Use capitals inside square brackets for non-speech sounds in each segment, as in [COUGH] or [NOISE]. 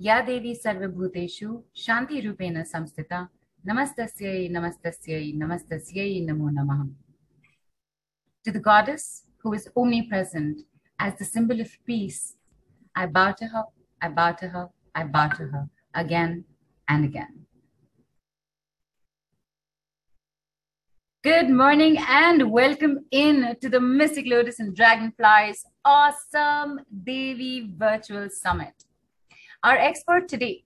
या देवी सर्वभूतेषु शान्तिरूपेण संस्थिता नमस्तस्यै नमस्तस्यै नमस्तस्यै namo namah. To the goddess who is omnipresent as the symbol of peace, I bow to her, I bow to her, I bow to her again and again. Good morning and welcome in to the Mystic Lotus and Dragonflies Awesome Devi Virtual Summit. Our expert today,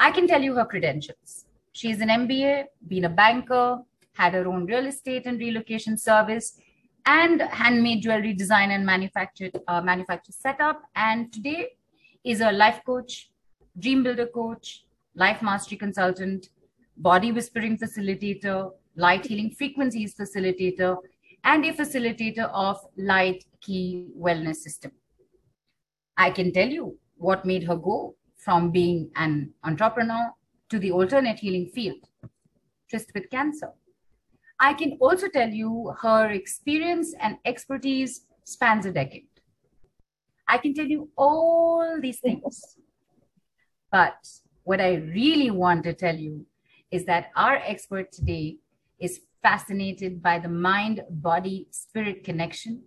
I can tell you her credentials. She's an MBA, been a banker, had her own real estate and relocation service, and handmade jewelry design and manufactured uh, manufacture setup. And today is a life coach, dream builder coach, life mastery consultant, body whispering facilitator, light healing frequencies facilitator, and a facilitator of light key wellness system. I can tell you what made her go from being an entrepreneur to the alternate healing field, tryst with cancer. I can also tell you her experience and expertise spans a decade. I can tell you all these things. But what I really want to tell you is that our expert today is fascinated by the mind body spirit connection.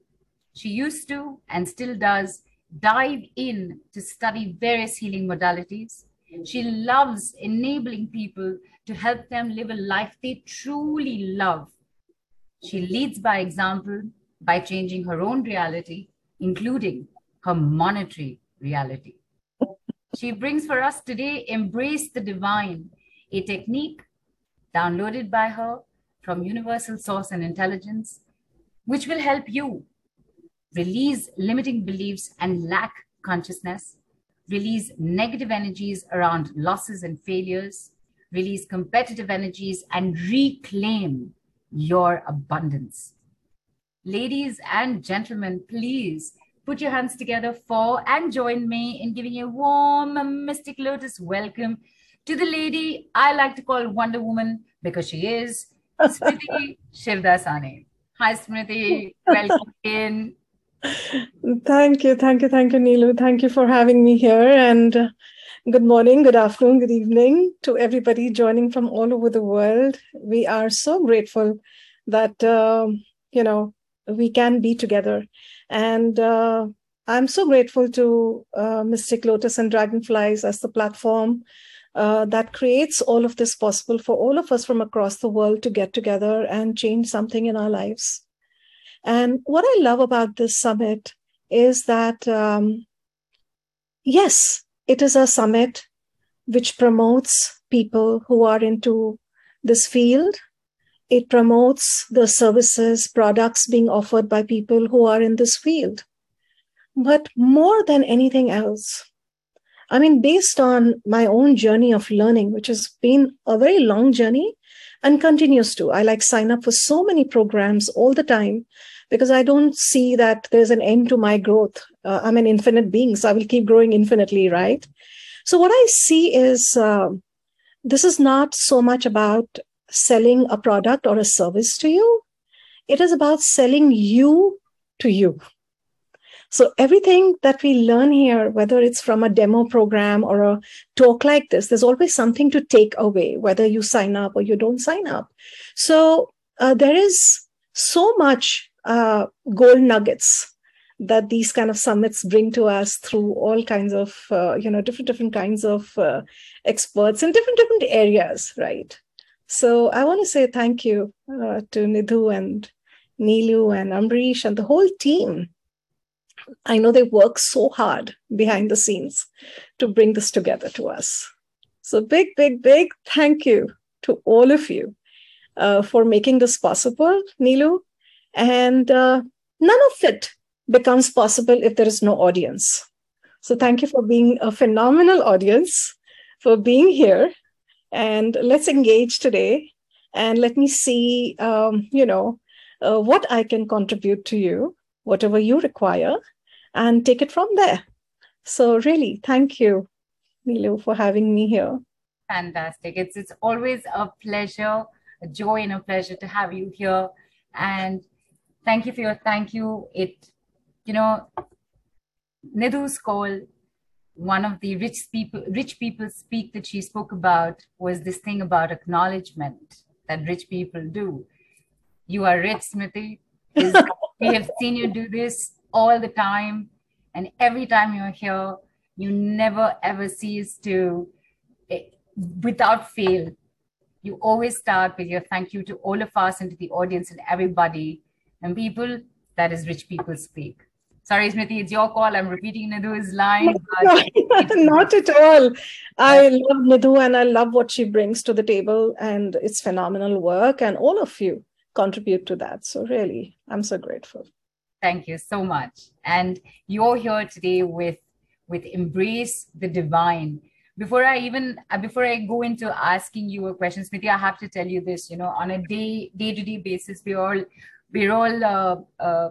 She used to and still does dive in to study various healing modalities. She loves enabling people to help them live a life they truly love. She leads by example by changing her own reality, including her monetary reality. She brings for us today Embrace the Divine, a technique downloaded by her from Universal Source and Intelligence, which will help you release limiting beliefs and lack consciousness, release negative energies around losses and failures, release competitive energies, and reclaim your abundance. Ladies and gentlemen, please put your hands together for and join me in giving a warm Mystic Lotus welcome to the lady I like to call Wonder Woman because she is [LAUGHS] Smriti. Hi, Smriti. Welcome in. Thank you, thank you, thank you, Nilu. Thank you for having me here. And good morning, good afternoon, good evening to everybody joining from all over the world. We are so grateful that uh, you know we can be together, and uh, I'm so grateful to uh, Mystic Lotus and Dragonflies as the platform uh, that creates all of this possible for all of us from across the world to get together and change something in our lives. And what I love about this summit is that, um, yes, it is a summit which promotes people who are into this field. It promotes the services, products being offered by people who are in this field. But more than anything else, I mean, based on my own journey of learning, which has been a very long journey and continues to, I like sign up for so many programs all the time because I don't see that there's an end to my growth. Uh, I'm an infinite being, so I will keep growing infinitely, right? So, what I see is uh, this is not so much about selling a product or a service to you, it is about selling you to you. So, everything that we learn here, whether it's from a demo program or a talk like this, there's always something to take away, whether you sign up or you don't sign up. So, uh, there is so much uh, gold nuggets that these kind of summits bring to us through all kinds of uh, you know different different kinds of uh, experts in different different areas right so i want to say thank you uh, to nidhu and nilu and ambrish and the whole team i know they work so hard behind the scenes to bring this together to us so big big big thank you to all of you uh, for making this possible nilu and uh, none of it becomes possible if there is no audience. So thank you for being a phenomenal audience, for being here. And let's engage today. And let me see, um, you know, uh, what I can contribute to you, whatever you require, and take it from there. So really, thank you, Nilu, for having me here. Fantastic. It's it's always a pleasure, a joy and a pleasure to have you here. And thank you for your thank you. It, you know, Nidhu's call one of the rich people rich people speak that she spoke about was this thing about acknowledgement that rich people do. You are rich, Smriti. [LAUGHS] we have seen you do this all the time. And every time you're here, you never ever cease to, eh, without fail, you always start with your thank you to all of us and to the audience and everybody and people that is rich people speak. Sorry, Smriti, it's your call. I'm repeating Nidhu's line. [LAUGHS] [LAUGHS] Not at all. I love Nidhu and I love what she brings to the table, and it's phenomenal work. And all of you contribute to that. So, really, I'm so grateful. Thank you so much. And you're here today with with embrace the divine. Before I even before I go into asking you a question, Smriti, I have to tell you this. You know, on a day day to day basis, we all we're all uh, uh,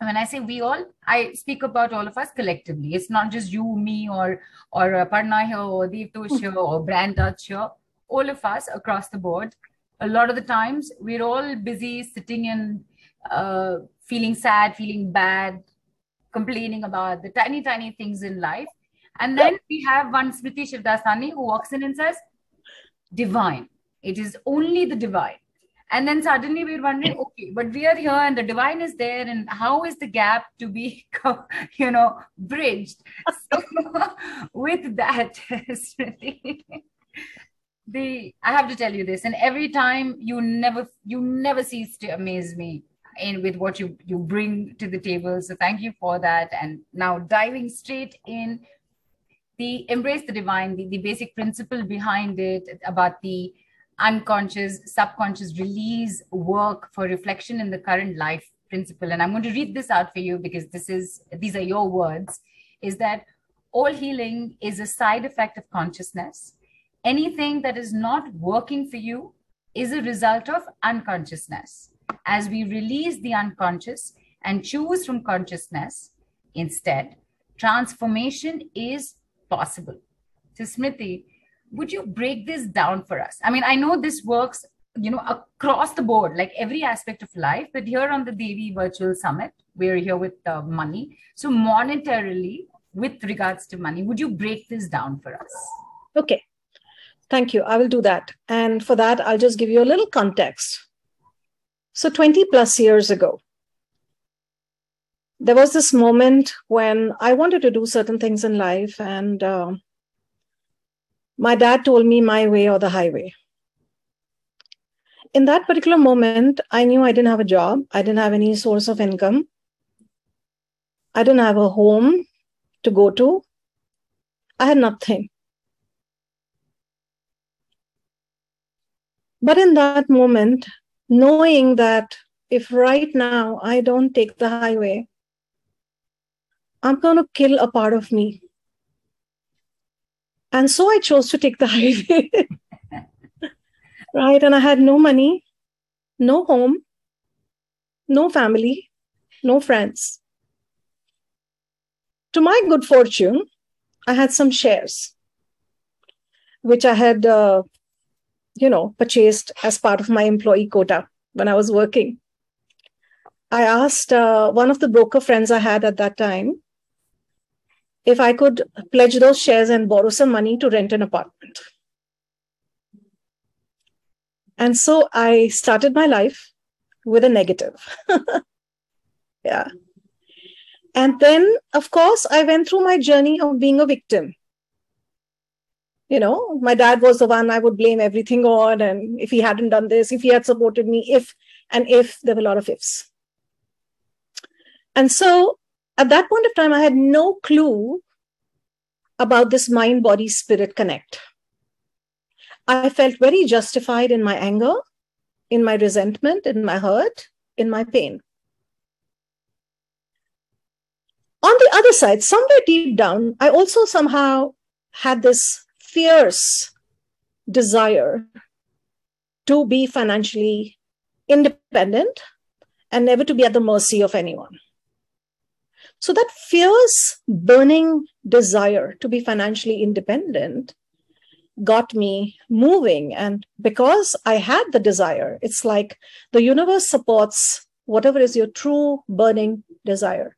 when I say we all, I speak about all of us collectively. It's not just you, me, or or uh, Parna here, or Devtosh here, or Brand Touch here. All of us across the board. A lot of the times, we're all busy sitting in uh, feeling sad, feeling bad, complaining about the tiny, tiny things in life. And then we have one Smriti Shivdasani who walks in and says, Divine. It is only the divine and then suddenly we're wondering okay but we are here and the divine is there and how is the gap to be [LAUGHS] you know bridged so [LAUGHS] with that [LAUGHS] the i have to tell you this and every time you never you never cease to amaze me in with what you you bring to the table so thank you for that and now diving straight in the embrace the divine the, the basic principle behind it about the unconscious, subconscious release work for reflection in the current life principle. And I'm going to read this out for you because this is these are your words. Is that all healing is a side effect of consciousness. Anything that is not working for you is a result of unconsciousness. As we release the unconscious and choose from consciousness instead, transformation is possible. So, Smriti, would you break this down for us? I mean i know this works you know across the board like every aspect of life but here on the devi virtual summit we're here with uh, money. So monetarily with regards to money would you break this down for us? Okay. Thank you. I will do that. And for that i'll just give you a little context so 20 plus years ago there was this moment when i wanted to do certain things in life and uh, my dad told me my way or the highway. In that particular moment, I knew I didn't have a job. I didn't have any source of income. I didn't have a home to go to. I had nothing. But in that moment, knowing that if right now I don't take the highway, I'm going to kill a part of me. And so I chose to take the [LAUGHS] highway. right. And I had no money, no home, no family, no friends. To my good fortune, I had some shares, which I had, uh, you know, purchased as part of my employee quota when I was working. I asked uh, one of the broker friends I had at that time if I could pledge those shares and borrow some money to rent an apartment. And so I started my life with a negative. [LAUGHS] yeah. And then, of course, I went through my journey of being a victim. You know, my dad was the one I would blame everything on. And if he hadn't done this, if he had supported me, if and if, there were a lot of ifs. And so at that point of time, I had no clue about this mind body spirit connect. I felt very justified in my anger, in my resentment, in my hurt, in my pain. On the other side, somewhere deep down, I also somehow had this fierce desire to be financially independent and never to be at the mercy of anyone. So that fierce, burning desire to be financially independent got me moving. And because I had the desire, it's like the universe supports whatever is your true burning desire.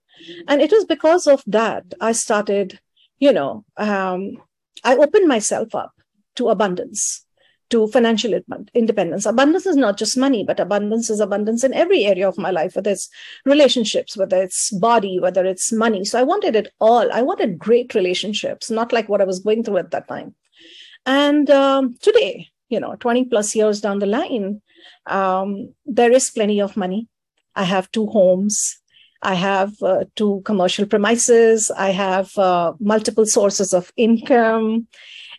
And it was because of that I started you know, um, I opened myself up to abundance, to financial independence. Abundance is not just money, but abundance is abundance in every area of my life, whether it's relationships, whether it's body, whether it's money. So I wanted it all. I wanted great relationships, not like what I was going through at that time. And um, today, you know, 20 plus years down the line, um, there is plenty of money. I have two homes. I have uh, two commercial premises. I have uh, multiple sources of income.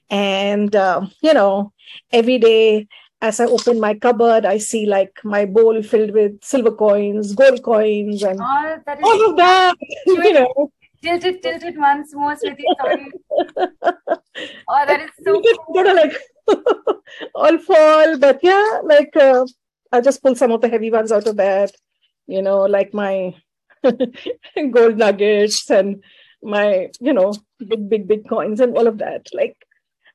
And, uh, you know, every day as I open my cupboard, I see like my bowl filled with silver coins, gold coins, and oh, all of that. [LAUGHS] You know. Tilt it, tilt it once more, Smriti. Sorry. [LAUGHS] oh, that is so cool. Of like [LAUGHS] all fall, but yeah, like uh, I just pull some of the heavy ones out of that. You know, like my [LAUGHS] gold nuggets and my, you know, big, big, big coins and all of that. Like,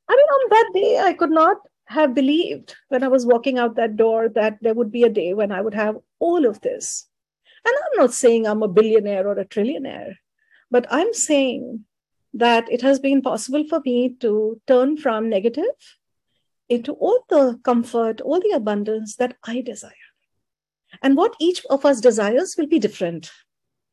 I mean, on that day, I could not have believed when I was walking out that door that there would be a day when I would have all of this. And I'm not saying I'm a billionaire or a trillionaire, but I'm saying that it has been possible for me to turn from negative into all the comfort, all the abundance that I desire. And what each of us desires will be different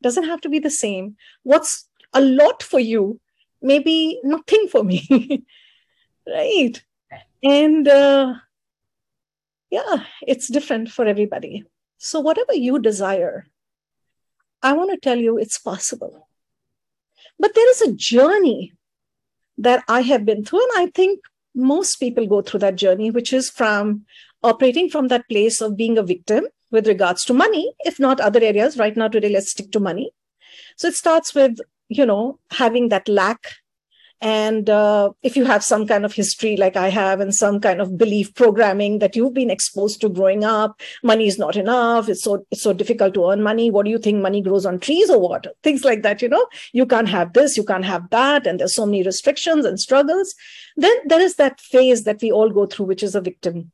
doesn't have to be the same. What's a lot for you may be nothing for me. [LAUGHS] right. And uh, yeah, it's different for everybody. So, whatever you desire, I want to tell you it's possible. But there is a journey that I have been through, and I think most people go through that journey, which is from operating from that place of being a victim with regards to money, if not other areas. Right now, today, let's stick to money. So it starts with, you know, having that lack. And uh, if you have some kind of history like I have and some kind of belief programming that you've been exposed to growing up, money is not enough. It's so, it's so difficult to earn money. What do you think money grows on trees or what? Things like that, you know, you can't have this, you can't have that. And there's so many restrictions and struggles. Then there is that phase that we all go through, which is a victim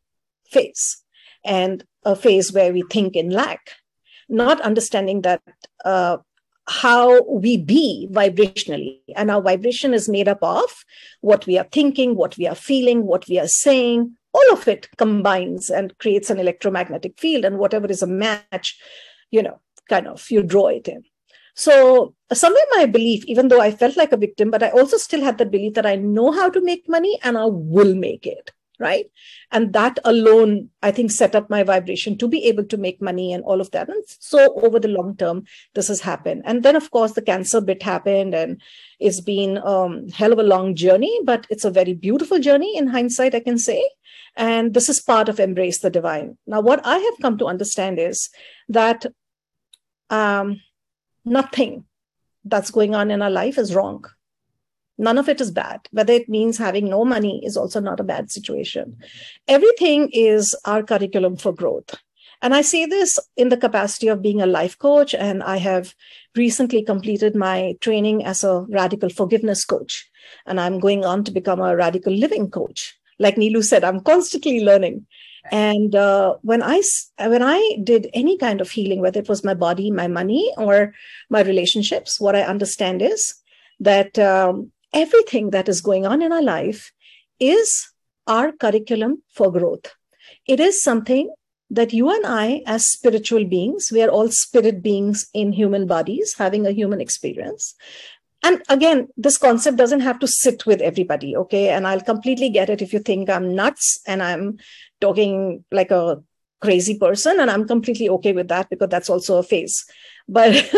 phase and a phase where we think in lack, not understanding that uh, how we be vibrationally. And our vibration is made up of what we are thinking, what we are feeling, what we are saying. All of it combines and creates an electromagnetic field. And whatever is a match, you know, kind of you draw it in. So somewhere my belief, even though I felt like a victim, but I also still had the belief that I know how to make money and I will make it right? And that alone i think set up my vibration to be able to make money and all of that. And so over the long term this has happened. And then of course the cancer bit happened and it's been a um, hell of a long journey but it's a very beautiful journey in hindsight i can say. And this is part of embrace the divine. Now what i have come to understand is that um, nothing that's going on in our life is wrong None of it is bad. Whether it means having no money is also not a bad situation. Everything is our curriculum for growth. And I say this in the capacity of being a life coach. And I have recently completed my training as a radical forgiveness coach. And I'm going on to become a radical living coach. Like Nilu said, I'm constantly learning. And uh, when I when I did any kind of healing, whether it was my body, my money, or my relationships, what I understand is that um, everything that is going on in our life is our curriculum for growth. It is something that you and I, as spiritual beings, we are all spirit beings in human bodies having a human experience. And again, this concept doesn't have to sit with everybody, okay? And I'll completely get it if you think I'm nuts and I'm talking like a crazy person, and I'm completely okay with that because that's also a phase. But [LAUGHS]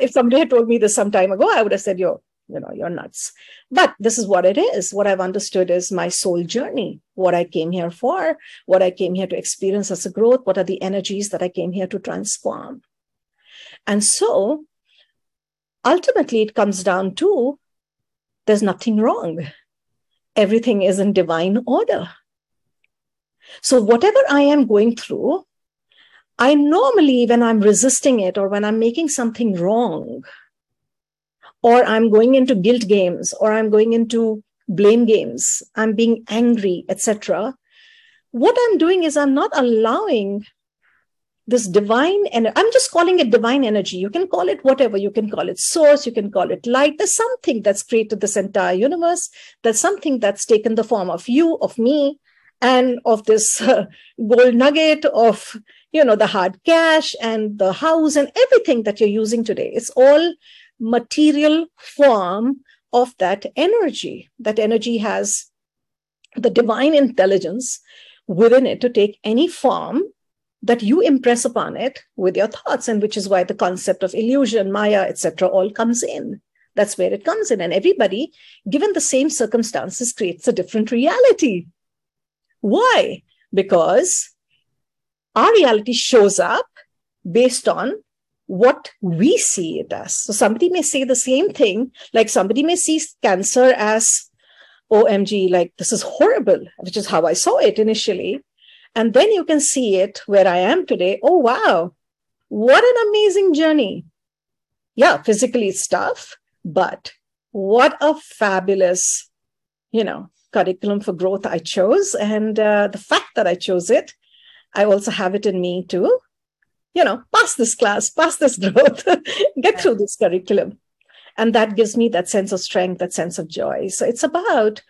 if somebody had told me this some time ago, I would have said, "Yo, you know you're nuts. But this is what it is. What i've understood is my soul journey what i came here for what i came here to experience as a growth what are the energies that i came here to transform. And so ultimately it comes down to there's nothing wrong. Everything is in divine order. So whatever i am going through i normally when i'm resisting it or when i'm making something wrong or I'm going into guilt games, or I'm going into blame games, I'm being angry, etc. What I'm doing is I'm not allowing this divine and i'm just calling it divine energy. You can call it whatever. You can call it source. You can call it light. There's something that's created this entire universe. There's something that's taken the form of you of me and of this uh, [LAUGHS] gold nugget of you know the hard cash and the house and everything that you're using today. It's all material form of that energy. That energy has the divine intelligence within it to take any form that you impress upon it with your thoughts and which is why the concept of illusion maya etc all comes in. That's where it comes in. And everybody given the same circumstances creates a different reality. Why? Because our reality shows up based on what we see it as so somebody may say the same thing like somebody may see cancer as omg like this is horrible which is how i saw it initially and then you can see it where I am today. Oh, wow. What an amazing journey. Yeah, physically it's tough, but what a fabulous, you know, curriculum for growth I chose. And uh, the fact that I chose it, I also have it in me to, you know, pass this class, pass this growth, [LAUGHS] get through this curriculum. And that gives me that sense of strength, that sense of joy. So it's about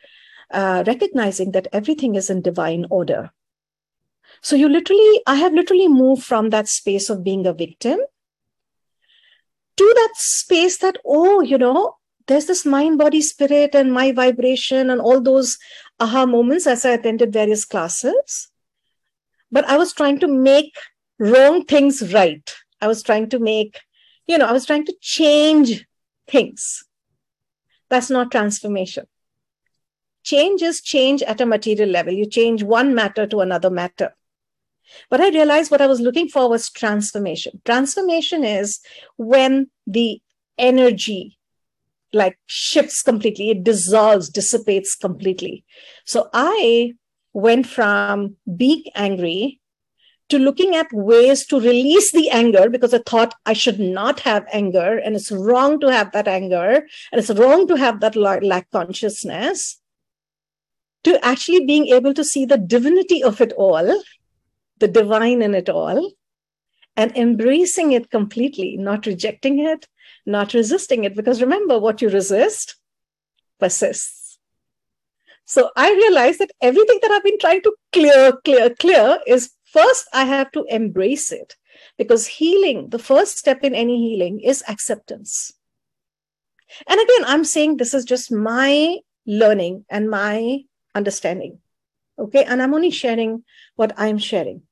uh, recognizing that everything is in divine order so you literally, I have literally moved from that space of being a victim to that space that, oh, you know, there's this mind, body, spirit, and my vibration, and all those aha moments as I attended various classes. But I was trying to make wrong things right. I was trying to make, you know, I was trying to change things. That's not transformation. Change is change at a material level. You change one matter to another matter. But I realized what I was looking for was transformation. Transformation is when the energy like shifts completely, it dissolves, dissipates completely. So I went from being angry to looking at ways to release the anger because I thought I should not have anger and it's wrong to have that anger and it's wrong to have that lack consciousness to actually being able to see the divinity of it all the divine in it all and embracing it completely, not rejecting it, not resisting it. Because remember, what you resist persists. So I realized that everything that I've been trying to clear, clear, clear is first I have to embrace it. Because healing, the first step in any healing is acceptance. And again, I'm saying this is just my learning and my understanding. Okay. And I'm only sharing what I'm sharing.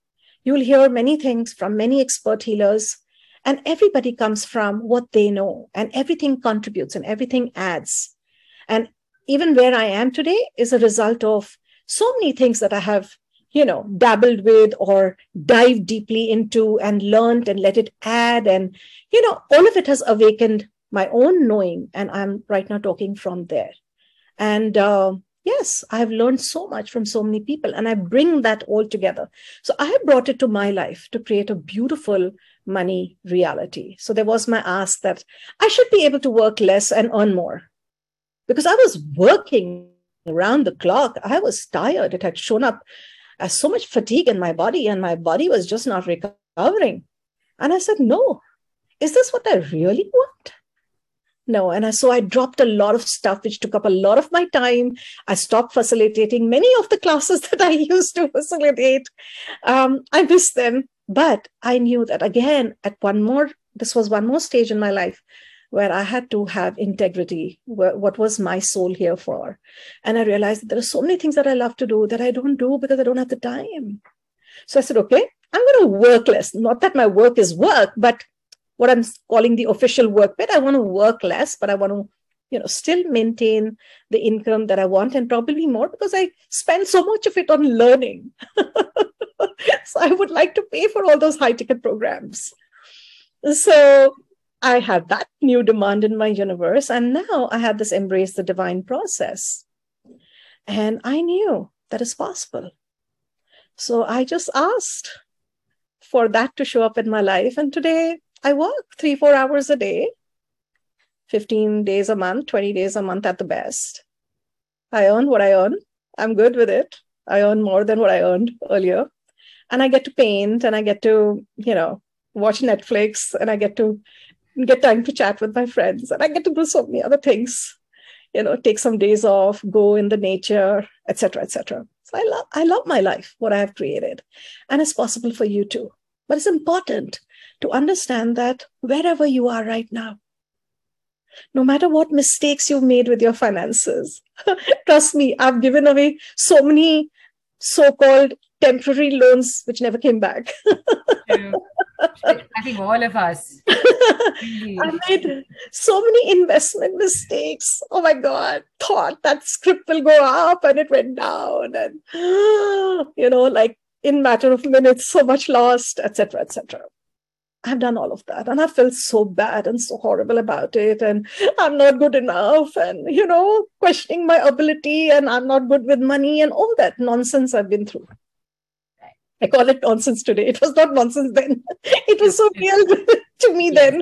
You'll hear many things from many expert healers, and everybody comes from what they know, and everything contributes and everything adds. And even where I am today is a result of so many things that I have, you know, dabbled with or dived deeply into and learned and let it add. And, you know, all of it has awakened my own knowing. And I'm right now talking from there. And uh, yes i have learned so much from so many people and i bring that all together so i brought it to my life to create a beautiful money reality so there was my ask that i should be able to work less and earn more because i was working around the clock i was tired it had shown up as so much fatigue in my body and my body was just not recovering. And i said no is this what i really want? No. And I, so i dropped a lot of stuff which took up a lot of my time. I stopped facilitating many of the classes [LAUGHS] that i used to facilitate. Um, i missed them. But i knew that again at one more this was one more stage in my life where i had to have integrity what was my soul here for and i realized that there are so many things that i love to do that i don't do because i don't have the time so i said okay i'm going to work less not that my work is work but what I'm calling the official work bit. I want to work less, but I want to, you know, still maintain the income that I want and probably more because I spend so much of it on learning. [LAUGHS] so I would like to pay for all those high ticket programs. So I had that new demand in my universe. And now I had this embrace the divine process. And I knew that is possible. So I just asked for that to show up in my life. And today I work three, four hours a day, 15 days a month, 20 days a month at the best. I earn what I earn. I'm good with it. I earn more than what I earned earlier. and I get to paint and I get to, you know, watch Netflix and I get to get time to chat with my friends and I get to do so many other things, you know, take some days off, go in the nature, etc., etc. So I love I love my life, what I have created. And it's possible for you too. But it's important to understand that wherever you are right now, no matter what mistakes you've made with your finances, [LAUGHS] trust me, I've given away so many so called temporary loans which never came back. [LAUGHS] I think all of us. I made so many investment mistakes. Oh my God, thought that script will go up and it went down. And, [GASPS] you know, like in matter of minutes, so much lost, etc., etc. I've done all of that and I felt so bad and so horrible about it. And I'm not good enough and, you know, questioning my ability and I'm not good with money and all that nonsense I've been through. I call it nonsense today. It was not nonsense then. [LAUGHS] It was so real [LAUGHS] to me yes. then.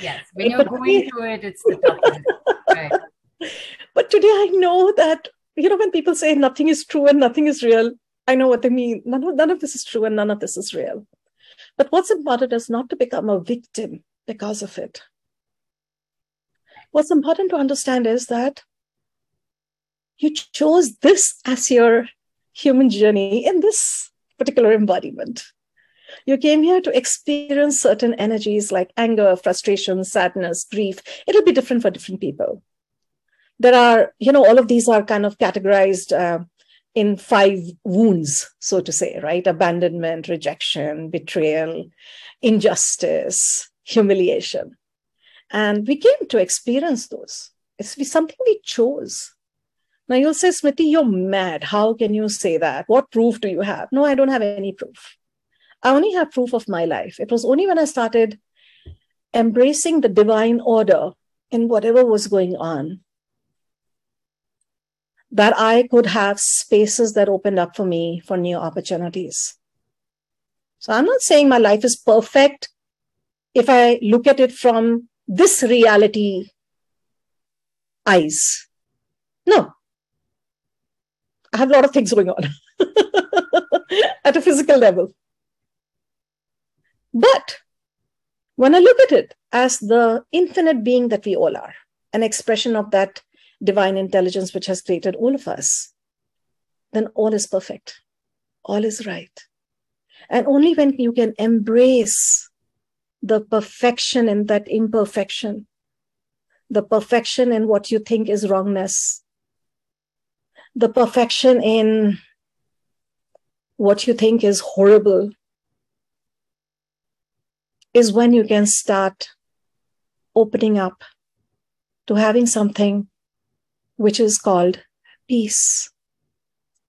Yes, when you're going through it, it's. Right. [LAUGHS] But today I know that, you know, when people say nothing is true and nothing is real, I know what they mean. None of, none of this is true and none of this is real. But what's important is not to become a victim because of it. What's important to understand is that you chose this as your human journey in this particular embodiment. You came here to experience certain energies like anger, frustration, sadness, grief. It'll be different for different people. There are, you know, all of these are kind of categorized uh, in five wounds, so to say, right? Abandonment, rejection, betrayal, injustice, humiliation. And we came to experience those. It's something we chose. Now you'll say, Smriti, you're mad. How can you say that? What proof do you have? No, I don't have any proof. I only have proof of my life. It was only when I started embracing the divine order in whatever was going on that I could have spaces that opened up for me for new opportunities. So I'm not saying my life is perfect if I look at it from this reality eyes. No. I have a lot of things going on [LAUGHS] at a physical level. But when I look at it as the infinite being that we all are, an expression of that divine intelligence which has created all of us, then all is perfect, all is right. And only when you can embrace the perfection in that imperfection, the perfection in what you think is wrongness, the perfection in what you think is horrible, is when you can start opening up to having something which is called peace,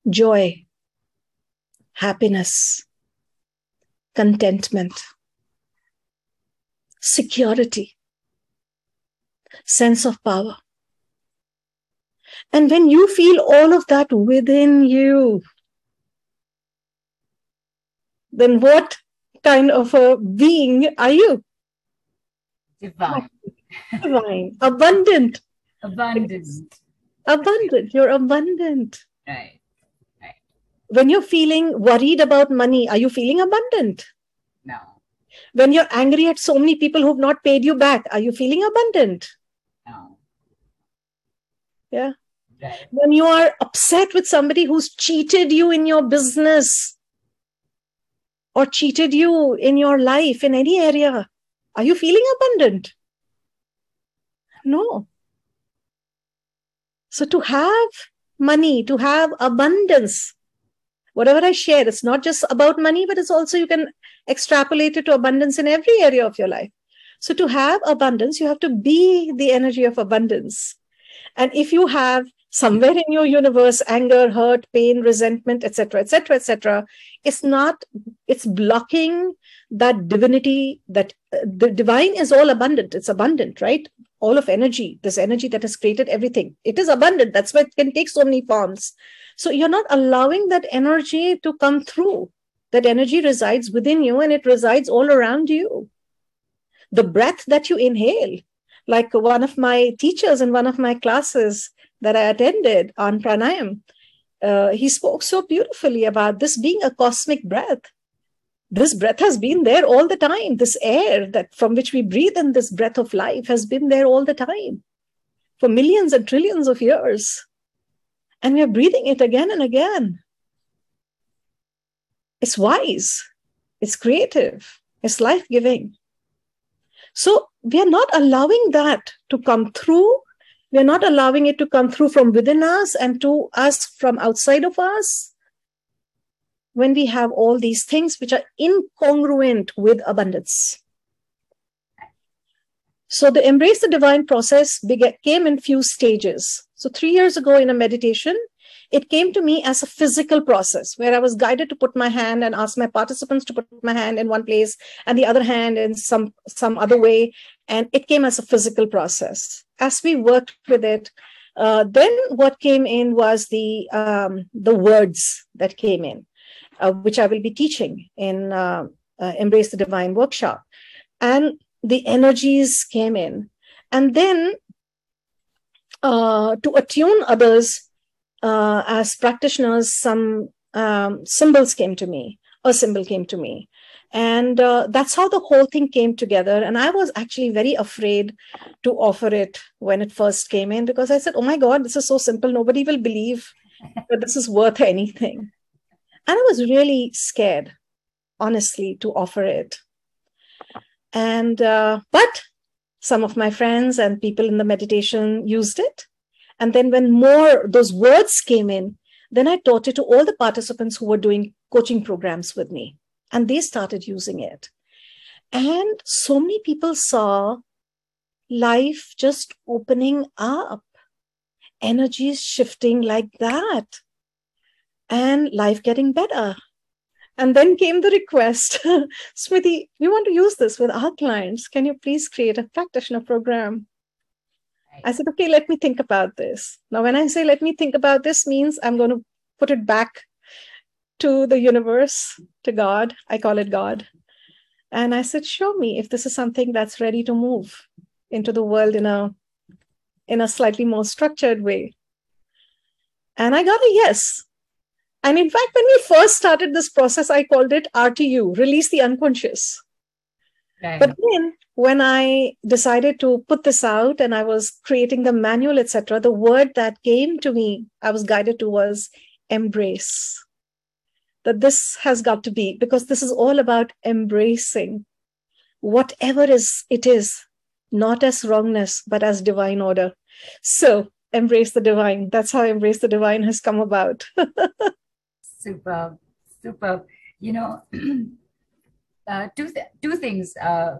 joy, happiness, contentment, security, sense of power. And when you feel all of that within you, then what kind of a being are you? Divine. Divine. Abundant. Abundant. Abundant. You're abundant. Right. Right. When you're feeling worried about money are you feeling abundant? No. When you're angry at so many people who've not paid you back are you feeling abundant? No. Yeah right. when you are upset with somebody who's cheated you in your business or cheated you in your life in any area are you feeling abundant no so to have money, to have abundance, whatever I share, it's not just about money, but it's also you can extrapolate it to abundance in every area of your life. So to have abundance, you have to be the energy of abundance. And if you have somewhere in your universe anger hurt pain resentment etc etc etc it's not it's blocking that divinity that uh, the divine is all abundant. It's abundant right? All of energy this energy that has created everything. It is abundant. That's why it can take so many forms. So you're not allowing that energy to come through. That energy resides within you and it resides all around you. The breath that you inhale like one of my teachers in one of my classes that I attended on pranayam, uh, he spoke so beautifully about this being a cosmic breath. this breath has been there all the time. This air that from which we breathe in this breath of life has been there all the time for millions and trillions of years. And we are breathing it again and again. It's wise, it's creative, it's life giving. So we are not allowing that to come through. We are not allowing it to come through from within us and to us from outside of us. When we have all these things which are incongruent with abundance. So the embrace the divine process came in few stages. So three years ago in a meditation, it came to me as a physical process where I was guided to put my hand and ask my participants to put my hand in one place and the other hand in some some other way, and it came as a physical process. As we worked with it, uh, then what came in was the um, the words that came in, uh, which I will be teaching in uh, uh Embrace the Divine workshop, and the energies came in, and then uh, to attune others uh, as practitioners, some um, symbols came to me, a symbol came to me. And uh, that's how the whole thing came together. And I was actually very afraid to offer it when it first came in because I said, oh my God, this is so simple. Nobody will believe that this is worth anything. And I was really scared, honestly, to offer it. And, uh, but some of my friends and people in the meditation used it and then when more those words came in, then I taught it to all the participants who were doing coaching programs with me. And they started using it. And so many people saw life just opening up, energies shifting like that, and life getting better. And then came the request [LAUGHS] Smriti, we want to use this with our clients. Can you please create a practitioner program? I said, okay, let me think about this. Now, when I say let me think about this, means I'm going to put it back to the universe, to God. I call it God. And I said, show me if this is something that's ready to move into the world in a in a slightly more structured way. And I got a yes. And in fact, when we first started this process, I called it RTU, release the unconscious. Right. But then when I decided to put this out and I was creating the manual, etc., the word that came to me, I was guided to was embrace. That this has got to be because this is all about embracing whatever is it is, not as wrongness, but as divine order. So embrace the divine. That's how embrace the divine has come about. [LAUGHS] super, super. You know, [CLEARS THROAT] uh, two th- two things. Uh,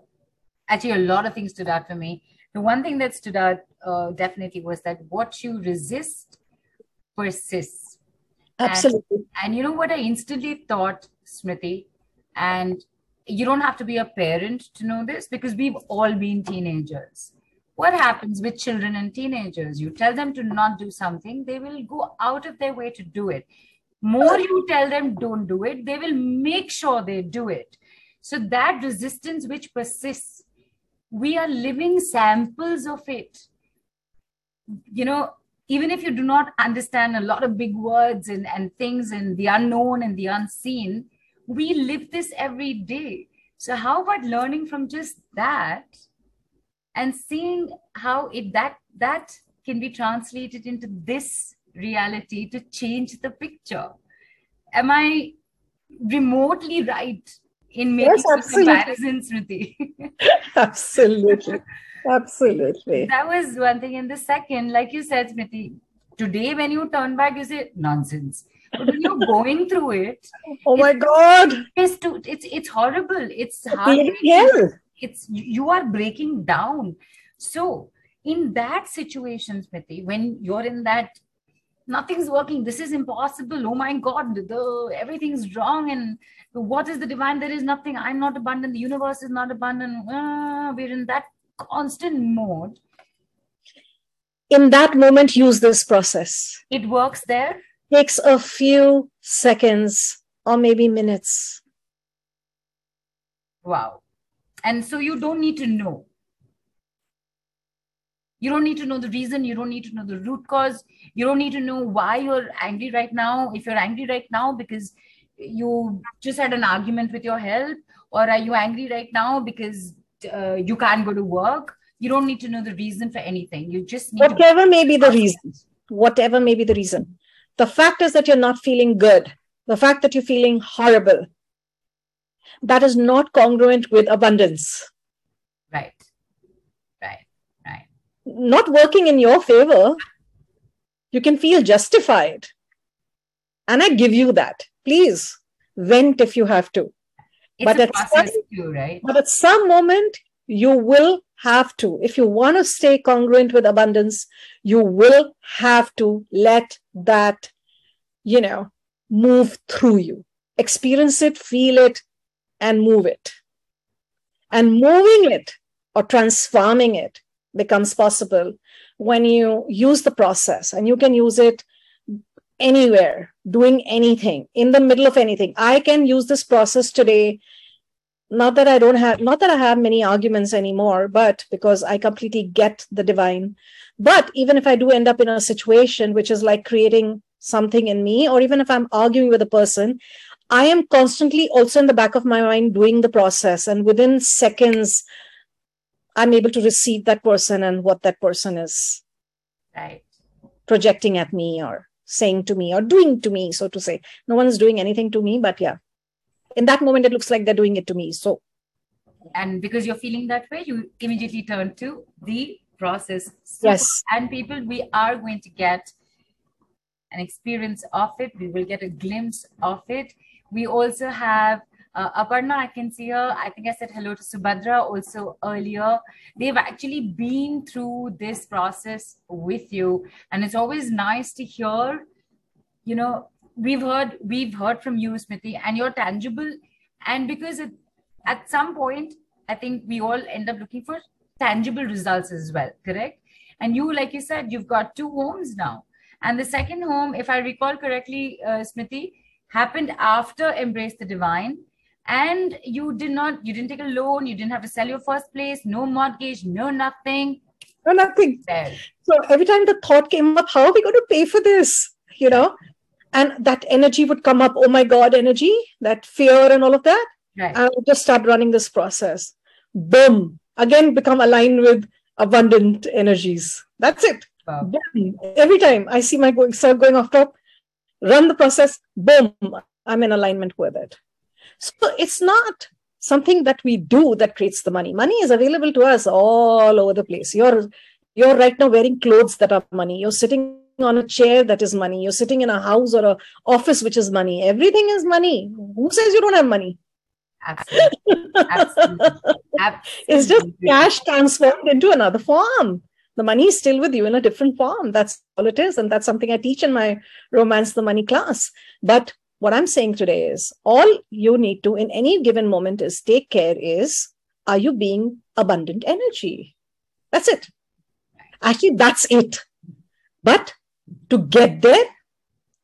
actually, a lot of things stood out for me. The one thing that stood out uh, definitely was that what you resist persists. Absolutely. And, and you know what I instantly thought, Smriti, and you don't have to be a parent to know this because we've all been teenagers. What happens with children and teenagers? You tell them to not do something, they will go out of their way to do it. More you tell them don't do it, they will make sure they do it. So that resistance which persists, we are living samples of it. You know, even if you do not understand a lot of big words and, and things and the unknown and the unseen, we live this every day. So how about learning from just that and seeing how it that that can be translated into this reality to change the picture? Am I remotely right in making yes, comparisons, Smriti. [LAUGHS] absolutely. Absolutely. That was one thing. And the second, like you said, Smriti, today when you turn back, you say nonsense. But when you're going through it, [LAUGHS] oh my god, it's too, it's it's horrible. It's hard. It's you are breaking down. So in that situation, Smriti, when you're in that nothing's working. This is impossible. Oh my god the everything's wrong and what is the divine? There is nothing. I'm not abundant the universe is not abundant uh, we're in that constant mode. In that moment use this process. It works there? Takes a few seconds or maybe minutes. Wow. And so you don't need to know you don't need to know the reason. You don't need to know the root cause. You don't need to know why you're angry right now if you're angry right now because you just had an argument with your health or are you angry right now because uh, you can't go to work? You don't need to know the reason for anything. You just need whatever may be the reason whatever may be the reason. The fact is that you're not feeling good. The fact that you're feeling horrible. That is not congruent with abundance right right right not working in your favor you can feel justified. And i give you that. Please vent if you have to. It's but at some, too, right? but at some moment you will have to. If you want to stay congruent with abundance you will have to let that you know move through you. Experience it feel it and move it. And moving it or transforming it becomes possible when you use the process and you can use it anywhere, doing anything, in the middle of anything. I can use this process today. Not that I don't have, not that I have many arguments anymore, but because I completely get the divine. But even if I do end up in a situation which is like creating something in me, or even if I'm arguing with a person, I am constantly also in the back of my mind doing the process. And within seconds, I'm able to receive that person and what that person is right. projecting at me or saying to me or doing to me, so to say. No one's doing anything to me, but yeah, in that moment, it looks like they're doing it to me. So, and because you're feeling that way, you immediately turn to the process. So, yes. And people, we are going to get an experience of it. We will get a glimpse of it. We also have uh, Aparna, I can see her. I think I said hello to Subhadra also earlier. They've actually been through this process with you, and it's always nice to hear. You know, we've heard we've heard from you, Smriti, and you're tangible. And because it, at some point, I think we all end up looking for tangible results as well. Correct? And you, like you said, you've got two homes now. And the second home, if I recall correctly, uh, Smriti, happened after Embrace the Divine and you did not you didn't take a loan you didn't have to sell your first place no mortgage no nothing. No nothing. There. so every time the thought came up how are we going to pay for this? You know? And that energy would come up. Oh my god energy that fear and all of that. Right. i would just start running this process. Boom. Again become aligned with abundant energies. That's it. Wow. boom. every time i see my going start going off top run the process. Boom. I'm in alignment with it so it's not something that we do that creates the money. Money is available to us all over the place. You're you're right now wearing clothes that are money. You're sitting on a chair that is money. You're sitting in a house or a office which is money. Everything is money. Who says you don't have money? Absolutely. Absolutely. Absolutely. [LAUGHS] it's just cash transformed into another form. The money is still with you in a different form. That's all it is. And that's something I teach in my Romance the Money class. But what i'm saying today is all you need to in any given moment is take care is are you being abundant energy? That's it. Actually that's it. But to get there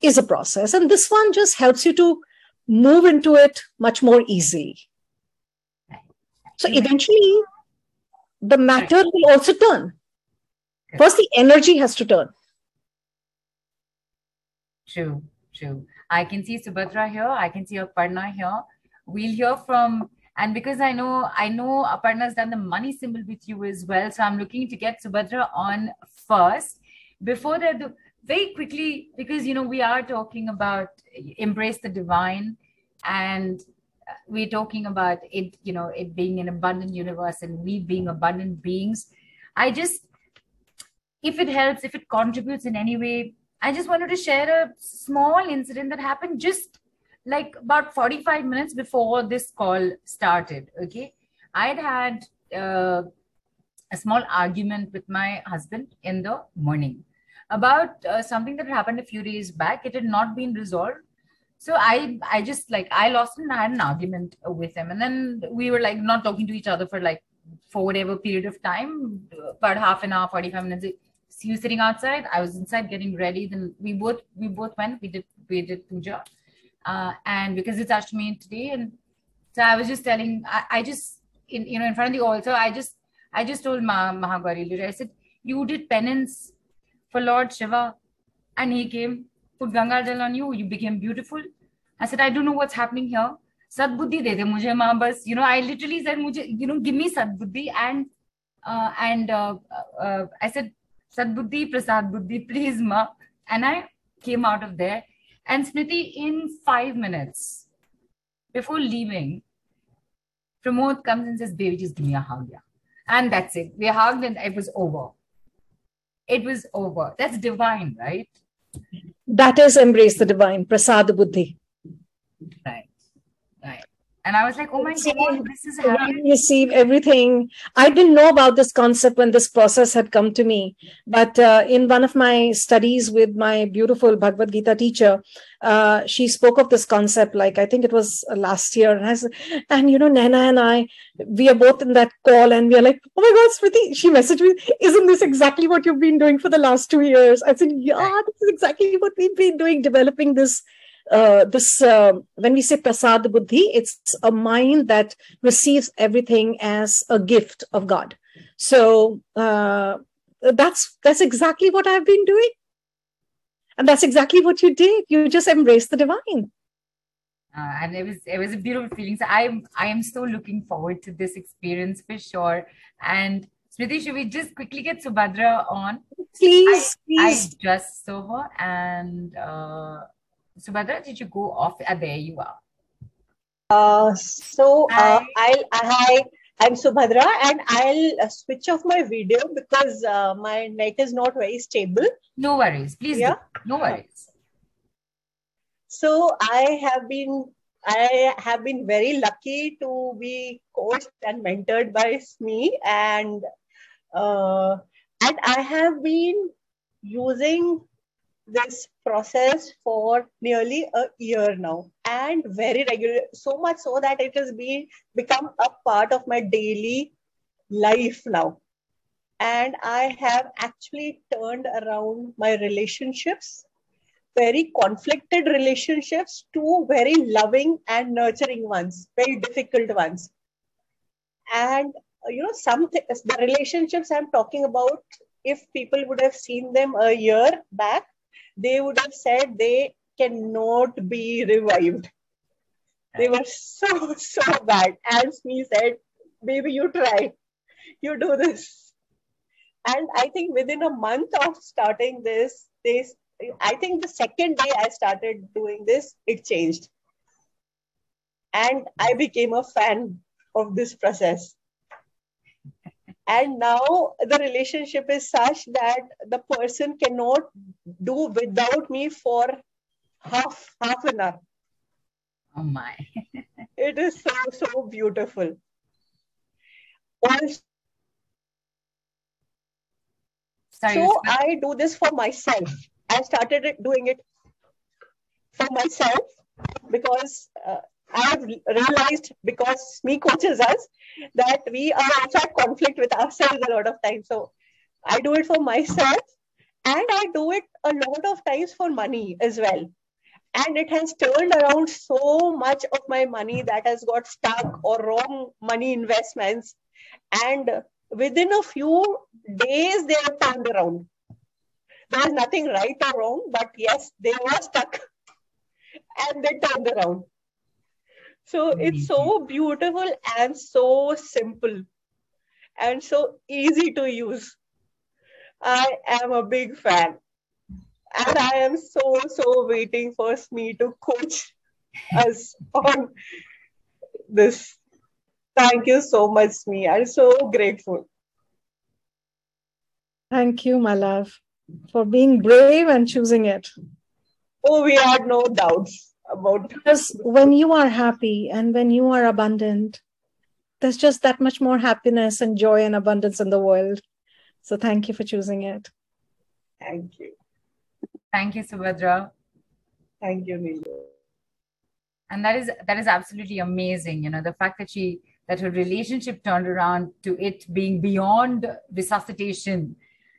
is a process. And this one just helps you to move into it much more easily. So eventually the matter will also turn. First the energy has to turn. True true I can see Subhadra here. I can see Aparna here. We'll hear from, and because I know, I know Aparna's done the money symbol with you as well. So I'm looking to get Subhadra on first. Before that, the, very quickly, because, you know, we are talking about embrace the divine and we're talking about it, you know, it being an abundant universe and we being abundant beings. I just, if it helps, if it contributes in any way, I just wanted to share a small incident that happened just like about 45 minutes before this call started. Okay. I'd had uh, a small argument with my husband in the morning about uh, something that happened a few days back. It had not been resolved. So I, I just like I lost and I had an argument with him, and then we were like not talking to each other for like for whatever period of time, about half an hour, forty five minutes he was sitting outside i was inside getting ready then we both we both went we did we did puja uh, and because it's Ashtami today and so i was just telling i, I just in, you know in front of the altar i just i just told Ma, Mahagauri i said you did penance for lord shiva and he came put ganga jal on you you became beautiful I said, I don't know what's happening here. Sadbuddhi de de mujhe ma bas. You know, I literally said, mujhe, you know, give me Sadbuddhi. And uh, and uh, uh, I said, Sadbuddhi, Prasad Buddhi, please ma. And I came out of there. And Smriti, in five minutes, before leaving, Pramod comes and says, baby, just give me a hug. Yeah. And that's it. We hugged and it was over. It was over. That's divine, right? That is embrace the divine, Prasad Buddhi. Right. And I was like, oh my God, this is happening. Receive everything. I didn't know about this concept when this process had come to me. But uh, in one of my studies with my beautiful Bhagavad Gita teacher, uh, she spoke of this concept, like I think it was last year. And, I said, and you know, Nana and I, we are both in that call and we are like, oh my God, Smriti, she messaged me, isn't this exactly what you've been doing for the last two years? I said, yeah, this is exactly what we've been doing, developing this uh, this uh, when we say prasad buddhi it's a mind that receives everything as a gift of god. So uh, that's that's exactly what i've been doing. And that's exactly what you did. You just embraced the divine. Uh, and it was it was a beautiful feeling. So i'm i am so looking forward to this experience for sure. And Smriti, should we just quickly get Subhadra on? Please, I, please. I just saw her and uh, Subhadra, did you go off? Ah, there you are. Uh, so uh, I'll hi, I'm Subhadra, and I'll uh, switch off my video because uh, my net is not very stable. No worries, please. Yeah, do. no worries. So I have been I have been very lucky to be coached and mentored by SME, and uh, and I have been using this process for nearly a year now. And very regular so much so that it has been become a part of my daily life now. And i have actually turned around my relationships very conflicted relationships to very loving and nurturing ones very difficult ones. And you know some th- the relationships i'm talking about if people would have seen them a year back they would have said they cannot be revived. They were so, so bad. And me said, baby, you try. You do this. And I think within a month of starting this, this I think the second day I started doing this, it changed. And I became a fan of this process and now the relationship is such that the person cannot do without me for half half an hour. Oh my. [LAUGHS] It is so so beautiful. Also, Sorry, so i do this for myself. I started doing it for myself because uh, I have realized because me coaches us that we are also at conflict with ourselves a lot of times. So I do it for myself and I do it a lot of times for money as well. And it has turned around so much of my money that has got stuck or wrong money investments. And within a few days, they have turned around. There's nothing right or wrong, but yes, they were stuck and they turned around. So it's so mm-hmm. beautiful and so simple and so easy to use. I am a big fan. And I am so, so waiting for SME to coach us on this. Thank you so much, SME. I'm so grateful. Thank you, my love, for being brave and choosing it. Oh, we had no doubts about because when you are happy and when you are abundant there's just that much more happiness and joy and abundance in the world. So thank you for choosing it. Thank you. Thank you subhadra. Thank you Neelu. and that is that is absolutely amazing you know the fact that she that her relationship turned around to it being beyond resuscitation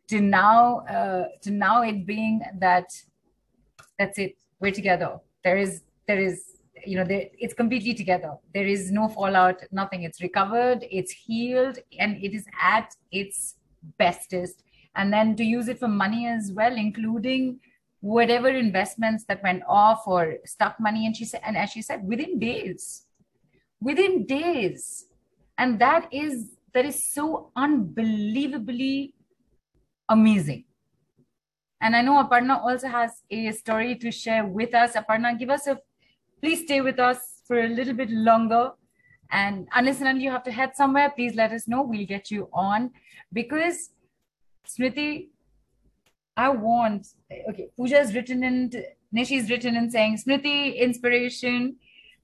to now uh, to now it being that that's it. We're together there is there is you know it's completely together there is no fallout nothing it's recovered it's healed and it is at its bestest and then to use it for money as well including whatever investments that went off or stuck money. And she said, and as she said, within days, within days. And that is that is so unbelievably amazing. And I know Aparna also has a story to share with us. Aparna, give us a please stay with us for a little bit longer. And unless and you have to head somewhere, please let us know. We'll get you on because Smriti, I want okay. Pooja's written in Nishi's written in saying Smriti inspiration.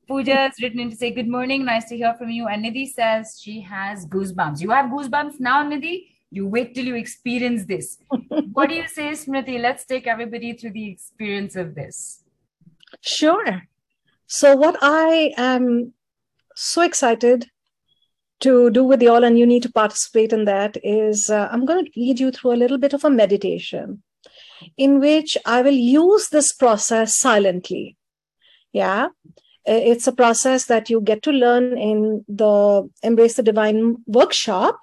Pooja's written in to say good morning, nice to hear from you. And Nidhi says she has goosebumps. You have goosebumps now, Nidhi. You wait till you experience this. [LAUGHS] what do you say, Smriti? Let's take everybody through the experience of this. Sure. So, what I am so excited to do with you all, and you need to participate in that, is uh, I'm going to lead you through a little bit of a meditation in which I will use this process silently. Yeah. It's a process that you get to learn in the Embrace the Divine workshop,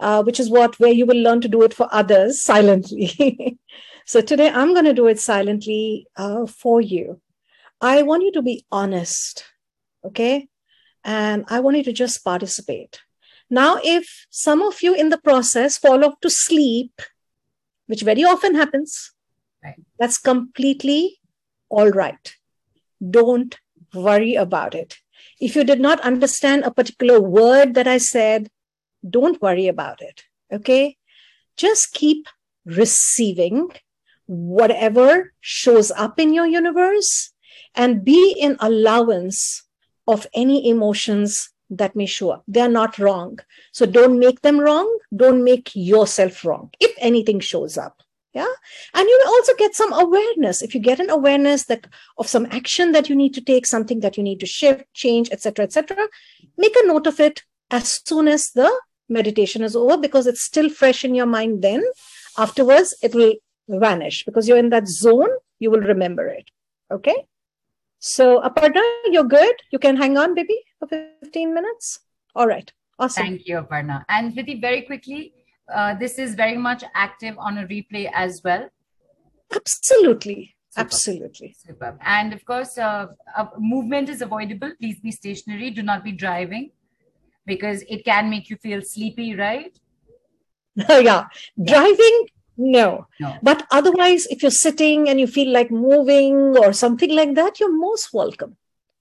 uh, which is what where you will learn to do it for others silently. [LAUGHS] so today I'm going to do it silently uh, for you. I want you to be honest, okay? And I want you to just participate. Now, if some of you in the process fall off to sleep, which very often happens, right. that's completely all right. Don't worry about it. If you did not understand a particular word that I said, don't worry about it. Okay. Just keep receiving whatever shows up in your universe and be in allowance of any emotions that may show up. They're not wrong. So don't make them wrong. Don't make yourself wrong if anything shows up. Yeah. And you also get some awareness. If you get an awareness that of some action that you need to take, something that you need to shift, change, etc., etc., make a note of it as soon as the meditation is over because it's still fresh in your mind then. Afterwards, it will vanish because you're in that zone, you will remember it. Okay. So, Aparna, you're good. You can hang on, baby, for 15 minutes. All right. Awesome. Thank you, Aparna. And Viti, very quickly, uh, this is very much active on a replay as well. Absolutely. Superb. Absolutely. Superb. And of course, uh, uh, movement is avoidable. Please be stationary. Do not be driving because it can make you feel sleepy, right? [LAUGHS] yeah. Driving no. no. But otherwise, if you're sitting and you feel like moving or something like that, you're most welcome.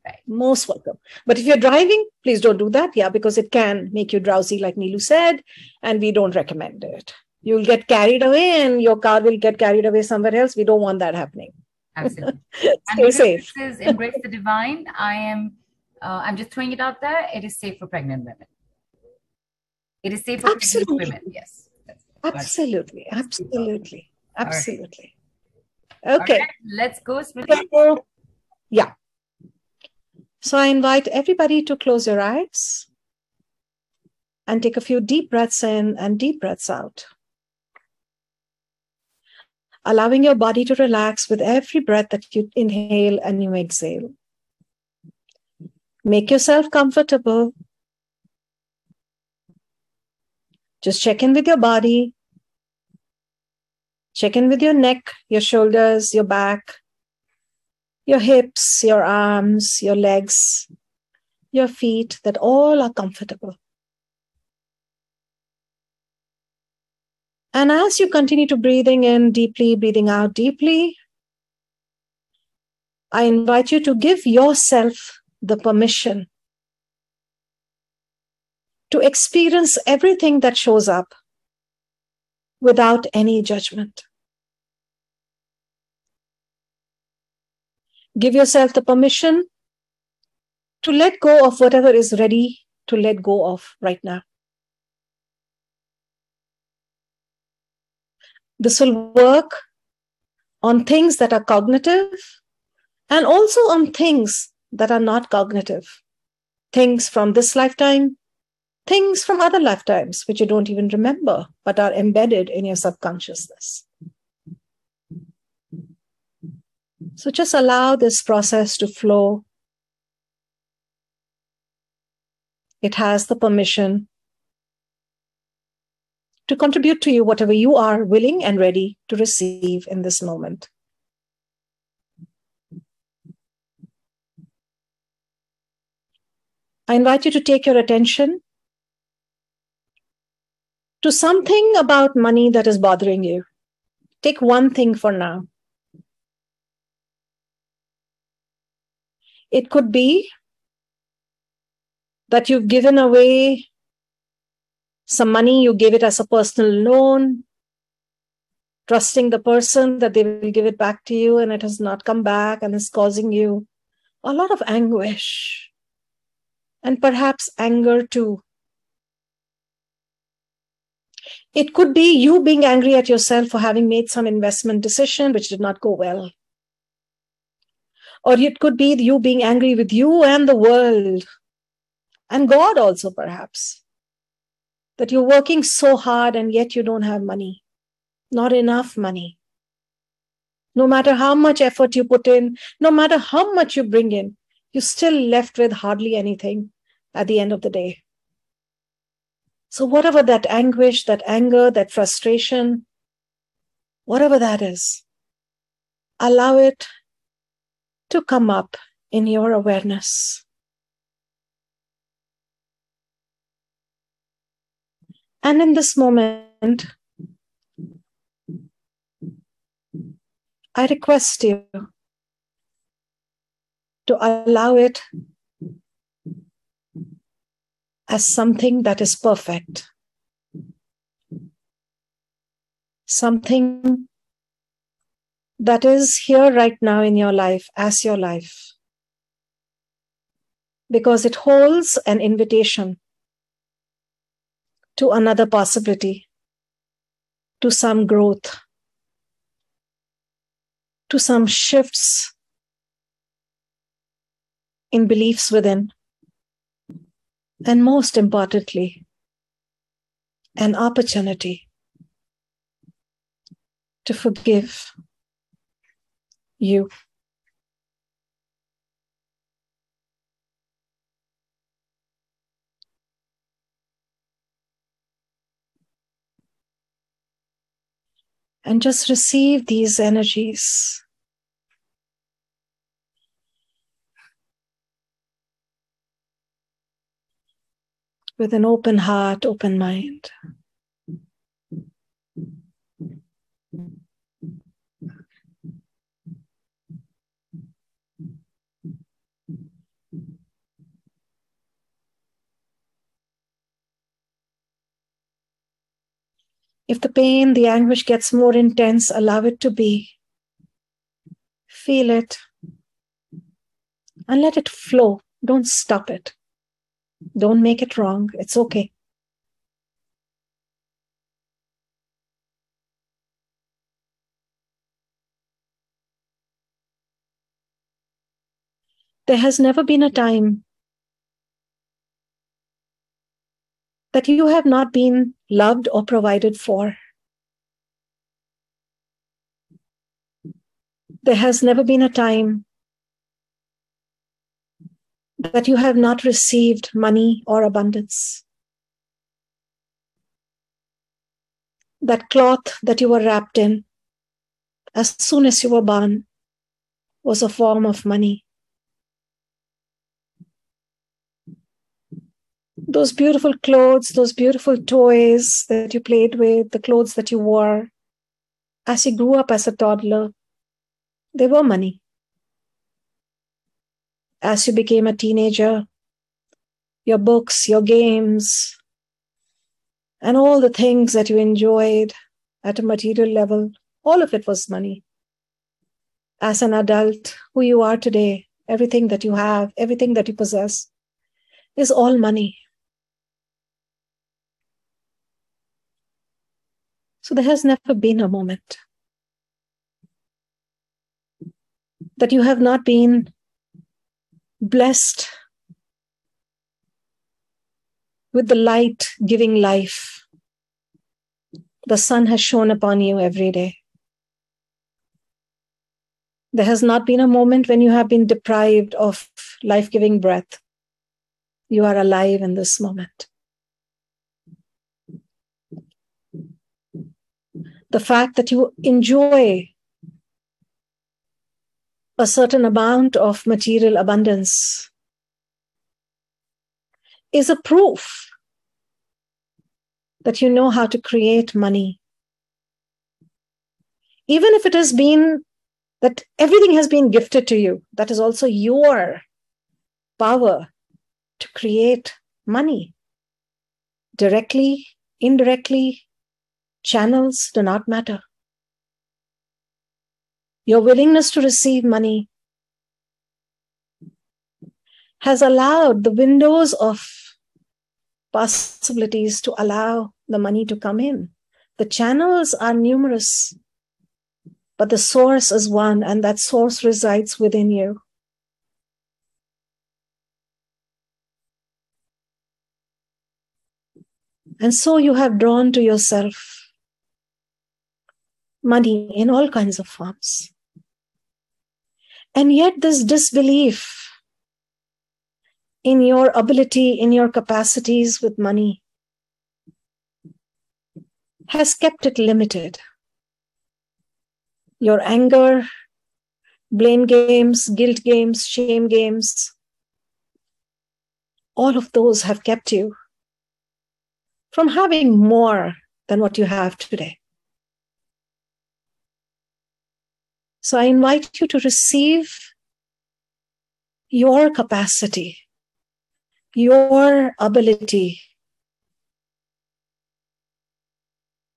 Right. Most welcome. But if you're driving, please don't do that. Yeah, because it can make you drowsy, like Nilu said, and we don't recommend it. You'll get carried away and your car will get carried away somewhere else. We don't want that happening. Absolutely. [LAUGHS] Stay safe. This is Embrace the Divine. I am uh, I'm just throwing it out there. It is safe for pregnant women. It is safe for Absolutely. pregnant women. Yes. Absolutely, absolutely, absolutely. Right. Okay, right, let's go. Smriti. Yeah. So I invite everybody to close your eyes and take a few deep breaths in and deep breaths out. Allowing your body to relax with every breath that you inhale and you exhale. Make yourself comfortable. Just check in with your body. Check in with your neck, your shoulders, your back, your hips, your arms, your legs, your feet, that all are comfortable. And as you continue to breathing in deeply, breathing out deeply, I invite you to give yourself the permission to experience everything that shows up without any judgment. Give yourself the permission to let go of whatever is ready to let go of right now. This will work on things that are cognitive and also on things that are not cognitive. Things from this lifetime, things from other lifetimes, which you don't even remember, but are embedded in your subconsciousness. So just allow this process to flow. It has the permission to contribute to you whatever you are willing and ready to receive in this moment. I invite you to take your attention to something about money that is bothering you. Take one thing for now. It could be that you've given away some money, you gave it as a personal loan, trusting the person that they will give it back to you, and it has not come back and is causing you a lot of anguish and perhaps anger too. It could be you being angry at yourself for having made some investment decision which did not go well. Or it could be you being angry with you and the world and God also, perhaps. That you're working so hard and yet you don't have money, not enough money. No matter how much effort you put in, no matter how much you bring in, you're still left with hardly anything at the end of the day. So, whatever that anguish, that anger, that frustration, whatever that is, allow it to come up in your awareness. And in this moment, I request you to allow it as something that is perfect, something that is here right now in your life as your life, because it holds an invitation to another possibility, to some growth, to some shifts in beliefs within and most importantly, an opportunity to forgive you. And just receive these energies with an open heart, open mind. If the pain, the anguish gets more intense, allow it to be. Feel it and let it flow. Don't stop it. Don't make it wrong. It's okay. There has never been a time that you have not been loved or provided for. There has never been a time that you have not received money or abundance. That cloth that you were wrapped in as soon as you were born was a form of money. Those beautiful clothes, those beautiful toys that you played with, the clothes that you wore as you grew up as a toddler, they were money as you became a teenager, your books, your games, and all the things that you enjoyed at a material level, all of it was money. As an adult, who you are today, everything that you have, everything that you possess, is all money. So there has never been a moment that you have not been blessed with the light giving life. The sun has shone upon you every day. There has not been a moment when you have been deprived of life giving breath. You are alive in this moment. The fact that you enjoy a certain amount of material abundance is a proof that you know how to create money. Even if it has been that everything has been gifted to you, that is also your power to create money directly, indirectly, channels do not matter. Your willingness to receive money has allowed the windows of possibilities to allow the money to come in. The channels are numerous, but the source is one, and that source resides within you. And so you have drawn to yourself money in all kinds of forms. And yet, this disbelief in your ability, in your capacities with money has kept it limited. Your anger, blame games, guilt games, shame games, all of those have kept you from having more than what you have today. So I invite you to receive your capacity, your ability.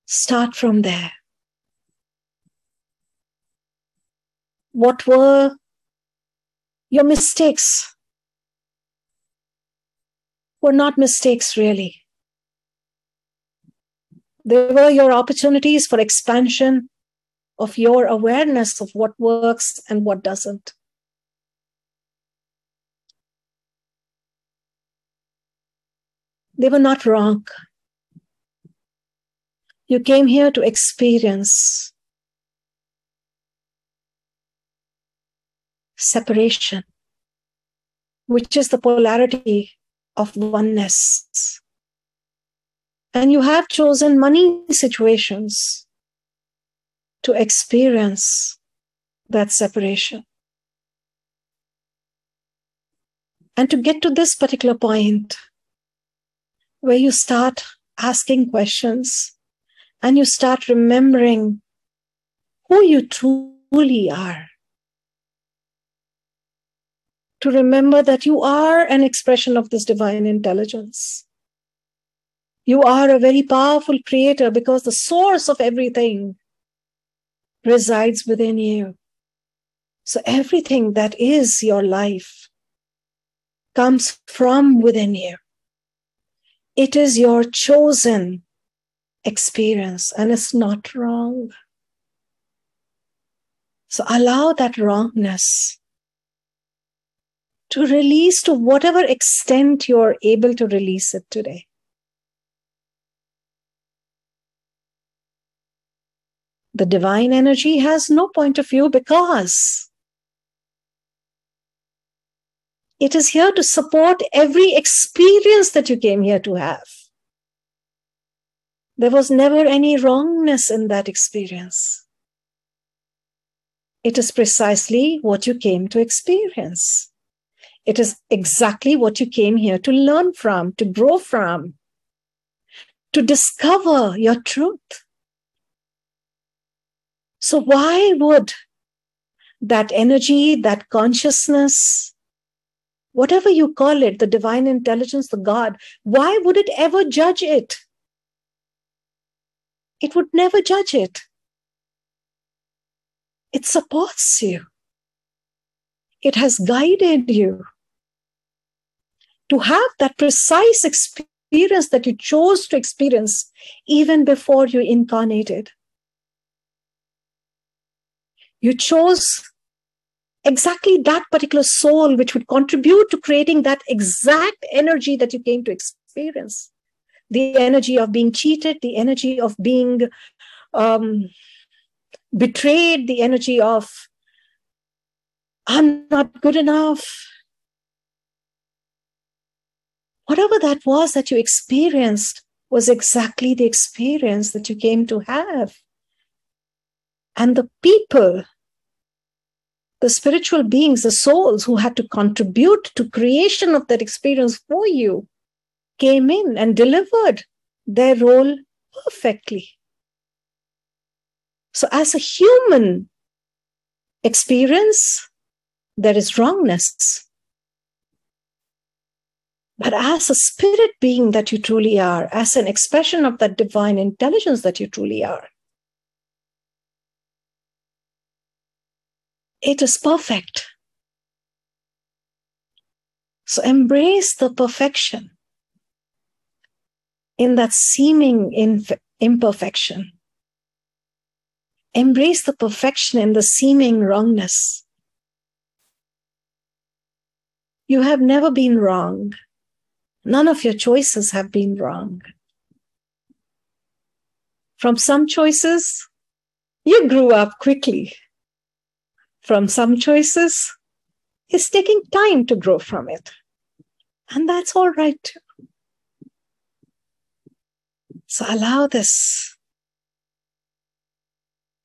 Start from there. What were your mistakes? Were not mistakes really. They were your opportunities for expansion of your awareness of what works and what doesn't. They were not wrong. You came here to experience separation, which is the polarity of oneness. And you have chosen money situations to experience that separation. And to get to this particular point where you start asking questions and you start remembering who you truly are. To remember that you are an expression of this divine intelligence. You are a very powerful creator because the source of everything resides within you. So everything that is your life comes from within you. It is your chosen experience and it's not wrong. So allow that wrongness to release to whatever extent you're able to release it today. The divine energy has no point of view because it is here to support every experience that you came here to have. There was never any wrongness in that experience. It is precisely what you came to experience. It is exactly what you came here to learn from, to grow from, to discover your truth. So, why would that energy, that consciousness, whatever you call it, the divine intelligence, the God, why would it ever judge it? It would never judge it. It supports you. It has guided you to have that precise experience that you chose to experience even before you incarnated. You chose exactly that particular soul which would contribute to creating that exact energy that you came to experience the energy of being cheated, the energy of being um, betrayed, the energy of I'm not good enough. Whatever that was that you experienced was exactly the experience that you came to have. And the people, the spiritual beings, the souls who had to contribute to creation of that experience for you came in and delivered their role perfectly. So, as a human experience, there is wrongness. But as a spirit being that you truly are, as an expression of that divine intelligence that you truly are, it is perfect. So embrace the perfection in that seeming inf- imperfection. Embrace the perfection in the seeming wrongness. You have never been wrong. None of your choices have been wrong. From some choices, you grew up quickly. From some choices, it's taking time to grow from it. And that's all right too. So allow this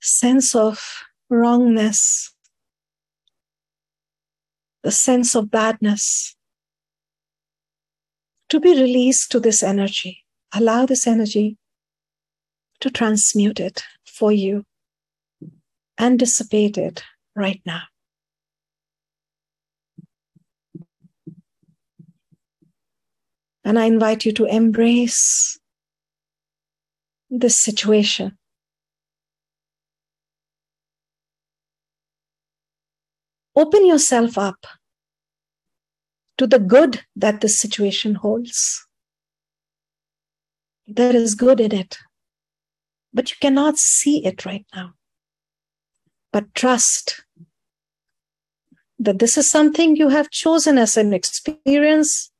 sense of wrongness, the sense of badness, to be released to this energy. Allow this energy to transmute it for you and dissipate it right now. And I invite you to embrace this situation. Open yourself up to the good that this situation holds. There is good in it, but you cannot see it right now. But trust that this is something you have chosen as an experience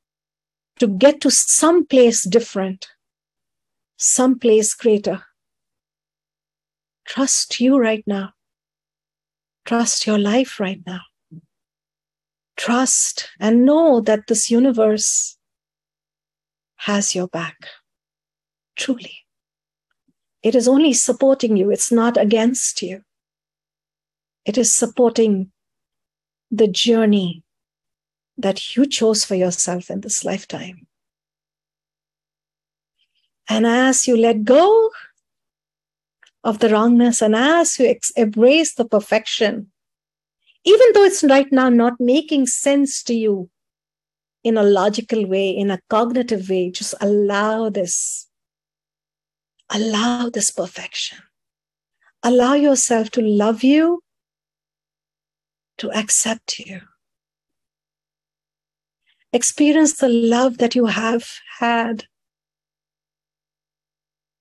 to get to some place different, some place greater. Trust you right now. Trust your life right now trust and know that this universe has your back. Truly. It is only supporting you, it's not against you. It is supporting the journey that you chose for yourself in this lifetime. And as you let go of the wrongness and as you ex- embrace the perfection even though it's right now not making sense to you in a logical way, in a cognitive way, just allow this. Allow this perfection. Allow yourself to love you, to accept you. Experience the love that you have had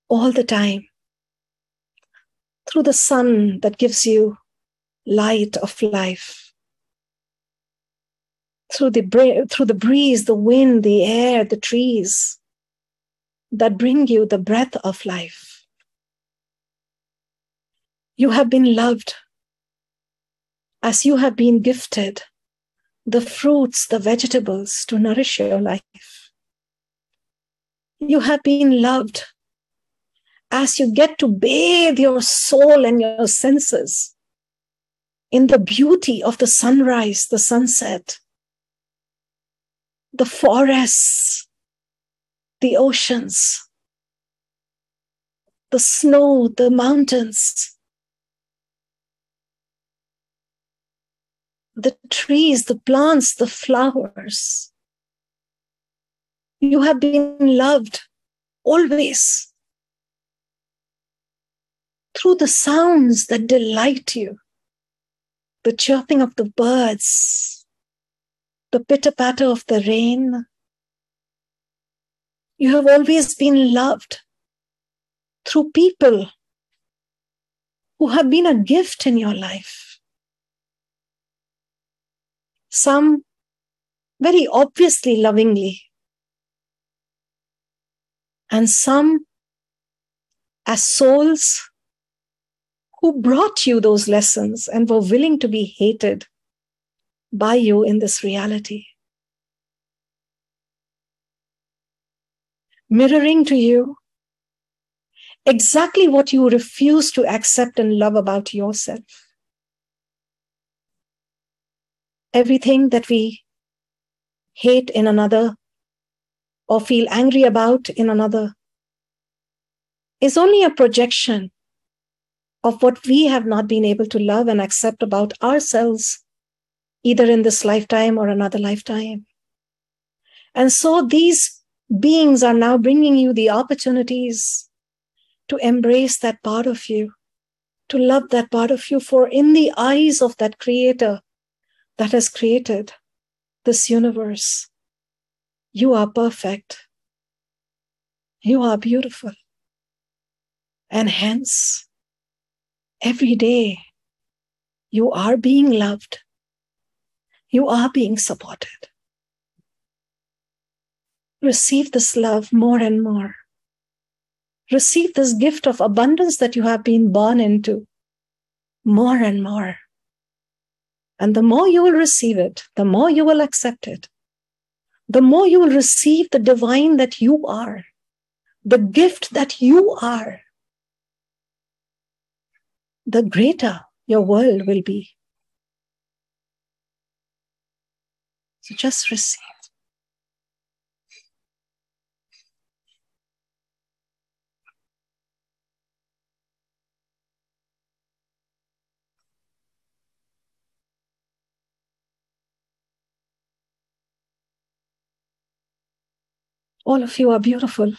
all the time through the sun that gives you light of life. Through the, through the breeze, the wind, the air, the trees that bring you the breath of life. You have been loved as you have been gifted the fruits, the vegetables to nourish your life. You have been loved as you get to bathe your soul and your senses in the beauty of the sunrise, the sunset, the forests, the oceans, the snow, the mountains, the trees, the plants, the flowers. You have been loved always through the sounds that delight you the chirping of the birds, the pitter patter of the rain. You have always been loved through people who have been a gift in your life. Some very obviously lovingly, and some as souls who brought you those lessons and were willing to be hated by you in this reality. Mirroring to you exactly what you refuse to accept and love about yourself. Everything that we hate in another or feel angry about in another is only a projection of what we have not been able to love and accept about ourselves, either in this lifetime or another lifetime. And so these beings are now bringing you the opportunities to embrace that part of you, to love that part of you. For in the eyes of that creator that has created this universe, you are perfect. You are beautiful. And hence, every day, you are being loved. You are being supported. Receive this love more and more. Receive this gift of abundance that you have been born into more and more. And the more you will receive it, the more you will accept it, the more you will receive the divine that you are, the gift that you are, the greater your world will be. So just receive. All of you are beautiful.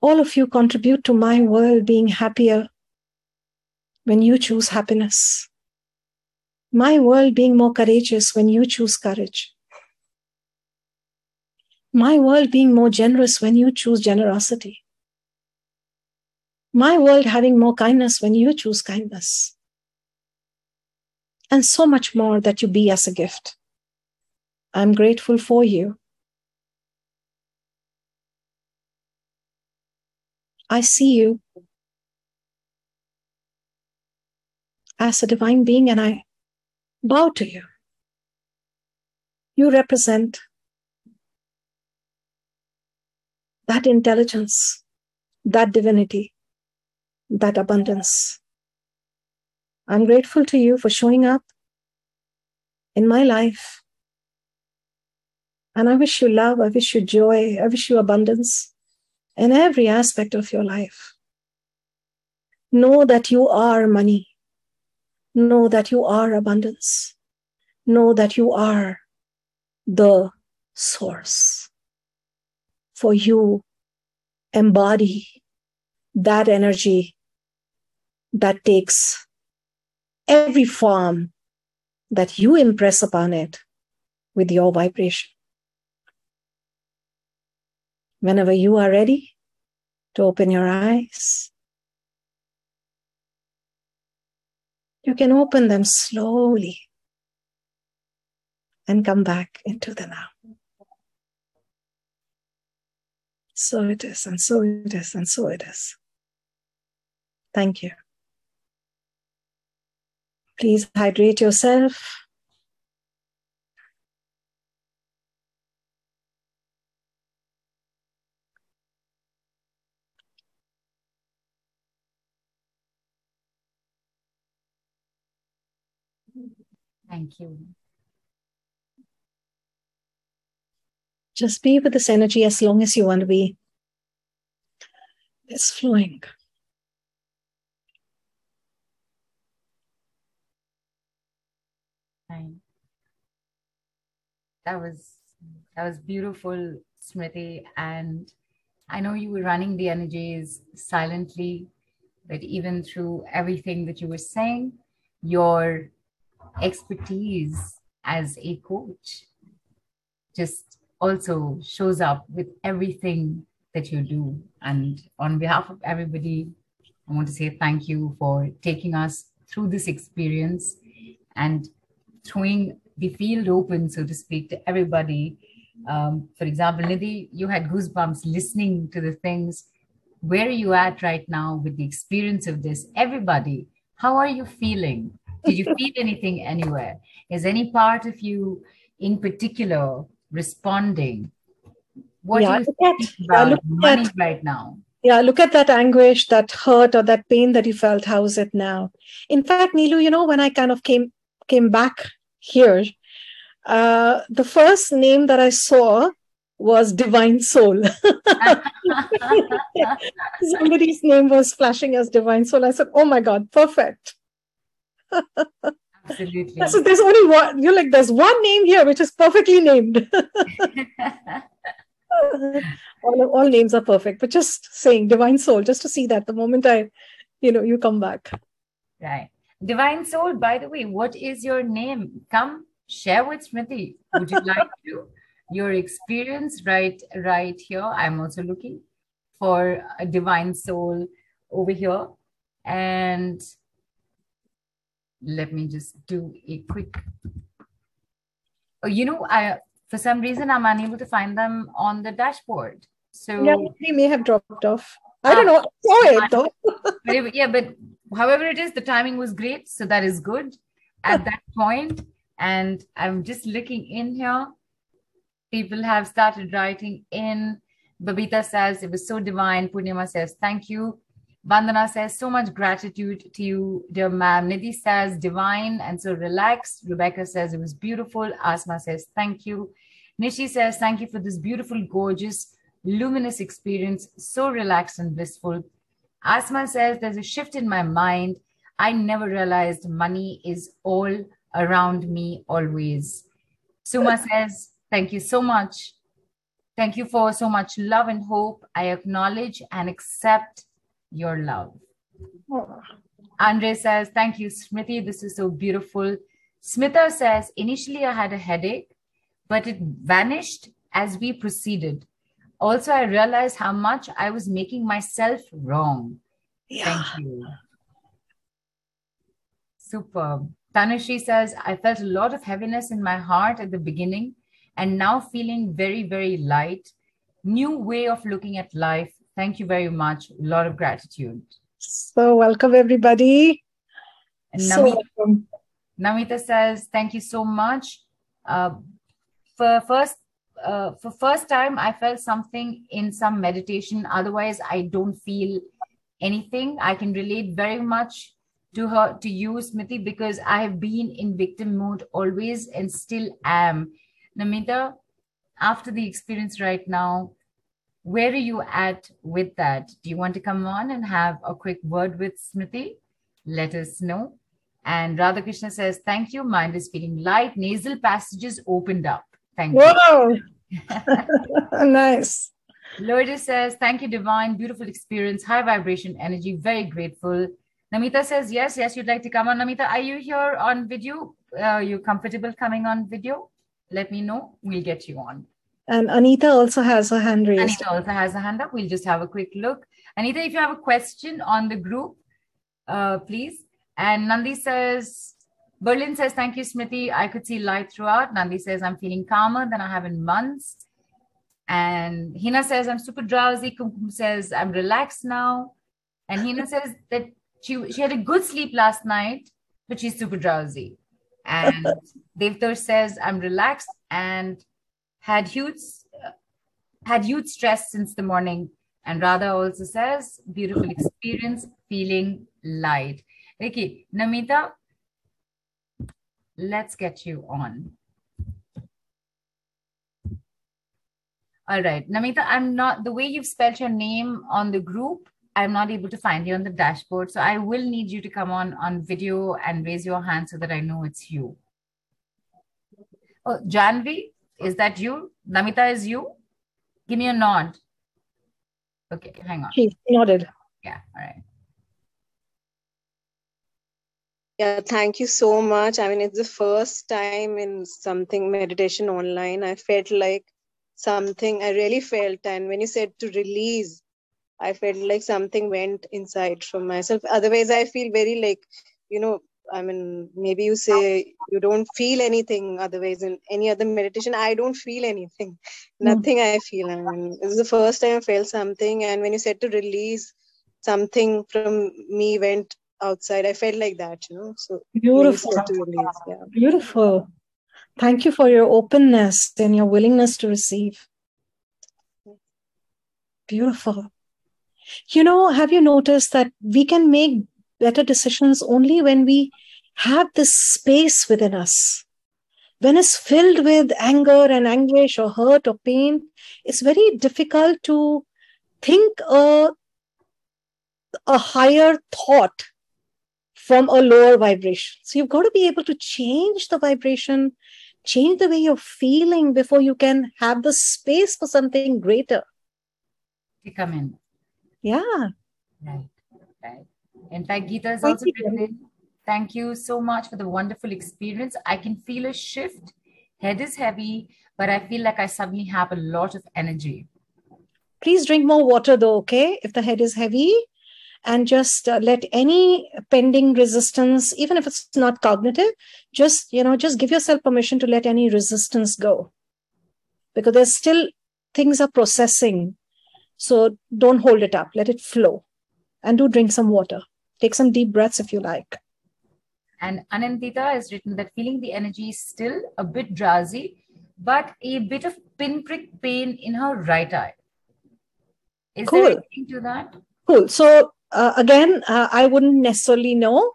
All of you contribute to my world being happier when you choose happiness. My world being more courageous when you choose courage. My world being more generous when you choose generosity. My world having more kindness when you choose kindness. And so much more that you be as a gift. I'm grateful for you. I see you as a divine being and I bow to you. You represent that intelligence, that divinity, that abundance. I'm grateful to you for showing up in my life. And I wish you love, I wish you joy, I wish you abundance in every aspect of your life. Know that you are money. Know that you are abundance. Know that you are the source. For you embody that energy that takes every form that you impress upon it with your vibration. Whenever you are ready to open your eyes, you can open them slowly and come back into the now. So it is, and so it is, and so it is. Thank you. Please hydrate yourself. Thank you. Just be with this energy as long as you want to be. It's flowing. Fine. That was that was beautiful, Smriti. And I know you were running the energies silently, but even through everything that you were saying, your expertise as a coach just also shows up with everything that you do. And on behalf of everybody, I want to say thank you for taking us through this experience and throwing the field open, so to speak, to everybody. Um, for example, Nidhi, you had goosebumps listening to the things. Where are you at right now with the experience of this? Everybody, how are you feeling? Did you feel anything anywhere? Is any part of you in particular responding? What Yeah, do you at- think yeah, about look money at- right now? Yeah, look at that anguish, that hurt, or that pain that you felt. How is it now? In fact, Nilu, you know, when I kind of came came back here, uh, the first name that I saw was Divine Soul. [LAUGHS] [LAUGHS] Somebody's name was flashing as Divine Soul. I said, "Oh my God, perfect." Absolutely. So there's only one. You're like, there's one name here which is perfectly named. [LAUGHS] all, all names are perfect, but just saying divine soul, just to see that the moment I, you know, you come back. Right. Divine soul, by the way, what is your name? Come share with Smriti. Would you like to? Your experience right right here. I'm also looking for a divine soul over here. And let me just do a quick oh, you know i for some reason i'm unable to find them on the dashboard. So yeah they may have dropped off. I don't ah. know. Saw it though. [LAUGHS] Yeah but however it is the timing was great so that is good at that point. And i'm just looking in here. People have started writing in. Babita says it was so divine. Purnima says thank you Vandana says, so much gratitude to you, dear ma'am. Nidhi says, divine and so relaxed. Rebecca says, it was beautiful. Asma says, thank you. Nishi says, thank you for this beautiful, gorgeous, luminous experience. So relaxed and blissful. Asma says, there's a shift in my mind. I never realized money is all around me always. Suma [LAUGHS] says, thank you so much. Thank you for so much love and hope. I acknowledge and accept your love. Oh. Andre says, Thank you, Smriti. This is so beautiful. Smita says, Initially, I had a headache, but it vanished as we proceeded. Also, I realized how much I was making myself wrong. Yeah. Thank you. Superb. Tanushree says, I felt a lot of heaviness in my heart at the beginning and now feeling very, very light. New way of looking at life Thank you very much. A lot of gratitude. So welcome everybody. And Namita, so welcome. Namita says, thank you so much. Uh, for first uh, for first time I felt something in some meditation. Otherwise, I don't feel anything. I can relate very much to her to you, Smriti because I have been in victim mode always and still am. Namita, after the experience right now, where are you at with that? Do you want to come on and have a quick word with Smriti? Let us know. And Radhakrishna says, Thank you. Mind is feeling light. Nasal passages opened up. Thank Whoa. you. [LAUGHS] nice. Lourdes says, Thank you, Divine. Beautiful experience. High vibration energy. Very grateful. Namita says, Yes, yes, you'd like to come on. Namita, are you here on video? Are you comfortable coming on video? Let me know. We'll get you on. And Anita also has a hand raised. Anita also has a hand up. We'll just have a quick look. Anita, if you have a question on the group, uh, please. And Nandi says, Berlin says, thank you, Smriti. I could see light throughout. Nandi says, I'm feeling calmer than I have in months. And Hina says, I'm super drowsy. Kumkum says, I'm relaxed now. And Hina says that she, she had a good sleep last night, but she's super drowsy. And [LAUGHS] Devtosh says, I'm relaxed and had huge had huge stress since the morning. And Radha also says beautiful experience feeling light. Okay namita let's get you on. All right. Namita i'm not the way you've spelled your name on the group i'm not able to find you on the dashboard. So i will need you to come on on video and raise your hand so that i know it's you. Oh janvi is that you? Namita is you? Give me a nod. Okay, hang on. She nodded. Yeah, all right. Yeah, thank you so much. I mean, it's the first time in something meditation online. I felt like something, I really felt. And when you said to release, I felt like something went inside from myself. Otherwise, I feel very like, you know, I mean, maybe you say you don't feel anything otherwise in any other meditation. I don't feel anything. Hmm. Nothing I feel. I mean, this is the first time I felt something. And when you said to release, something from me went outside. I felt like that, you know. So beautiful. Release, yeah. Beautiful. Thank you for your openness and your willingness to receive. Beautiful. You know, have you noticed that we can make better decisions only when we have this space within us when it's filled with anger and anguish or hurt or pain, it's very difficult to think a, a higher thought from a lower vibration. So you've got to be able to change the vibration, change the way you're feeling before you can have the space for something greater. To come in. Yeah. Right. Right. In fact, Geeta Thank also in. Thank you so much for the wonderful experience. I can feel a shift. Head is heavy, but I feel like I suddenly have a lot of energy. Please drink more water though, okay? If the head is heavy, and just uh, let any pending resistance, even if it's not cognitive, just you know, just give yourself permission to let any resistance go, because there's still things are processing. So don't hold it up. Let it flow, and do drink some water. Take some deep breaths if you like. And Anandita has written that feeling the energy is still a bit drowsy, but a bit of pinprick pain in her right eye. Is Cool. there anything to that? Cool. So uh, again, uh, I wouldn't necessarily know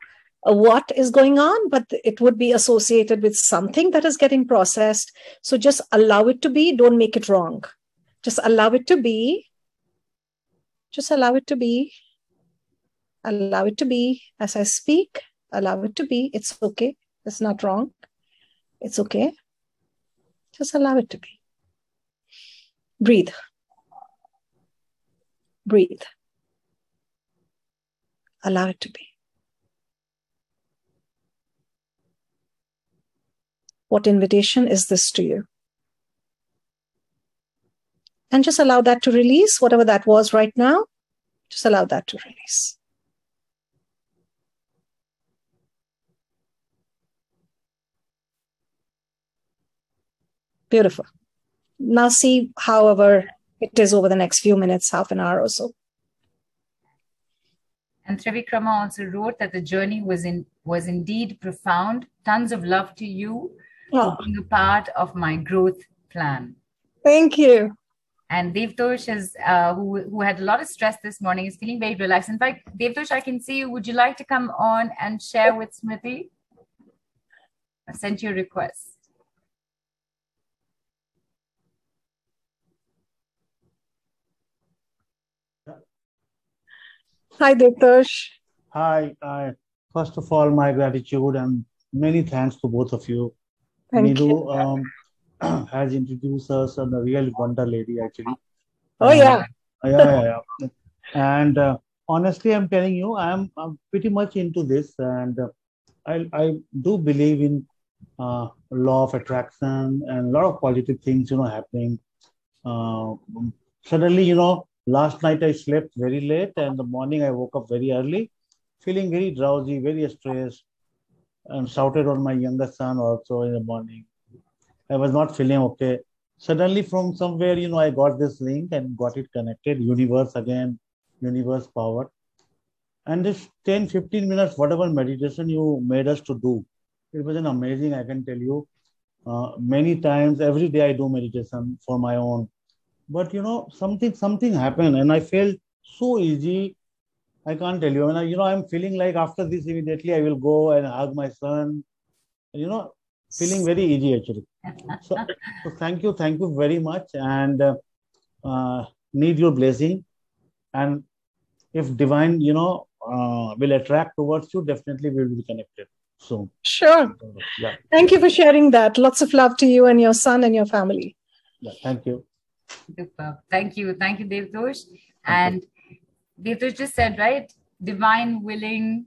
uh, what is going on, but it would be associated with something that is getting processed. So just allow it to be. Don't make it wrong. Just allow it to be. Just allow it to be. Allow it to be. As I speak, allow it to be. It's okay. It's not wrong. It's okay. Just allow it to be. Breathe. Breathe allow it to be. What invitation is this to you? And just allow that to release, whatever that was right now, just allow that to release. Beautiful. Now, see, however, it is over the next few minutes, half an hour or so. And Trivikrama also wrote that the journey was in was indeed profound. Tons of love to you Oh, for being a part of my growth plan. thank you. And Devtosh is uh, who who had a lot of stress this morning is feeling very relaxed. In fact, Devtosh, I can see you. Would you like to come on and share with Smriti? I sent you a request. Hi, Devtosh. Hi, I, first of all, my gratitude and many thanks to both of you. Thank you. um, [CLEARS THROAT] has introduced us and a real wonder lady, actually. Oh, yeah. Uh, yeah, yeah, yeah. And uh, honestly, I'm telling you, I'm, I'm pretty much into this, and uh, I, I do believe in uh, law of attraction and a lot of positive things, you know, happening. Uh, suddenly, you know, last night I slept very late, and the morning I woke up very early, feeling very drowsy, very stressed, and shouted on my younger son also in the morning. I was not feeling okay. Suddenly, from somewhere, you know, I got this link and got it connected. Universe again, universe power. And this 10, 15 minutes, whatever meditation you made us to do, it was an amazing, I can tell you. Uh, many times, every day I do meditation for my own. But you know, something something happened, and I felt so easy. I can't tell you. And I, you know, I'm feeling like after this immediately I will go and hug my son. You know, feeling very easy actually. So, so thank you, thank you very much, and uh, uh, need your blessing. And if divine, you know, uh, will attract towards you, definitely we will be connected. So Sure. yeah, Thank you for sharing that. Lots of love to you and your son and your family. yeah. Thank you. Superb. Thank you. Thank you, Devtosh. And Devtosh just said, right? Divine willing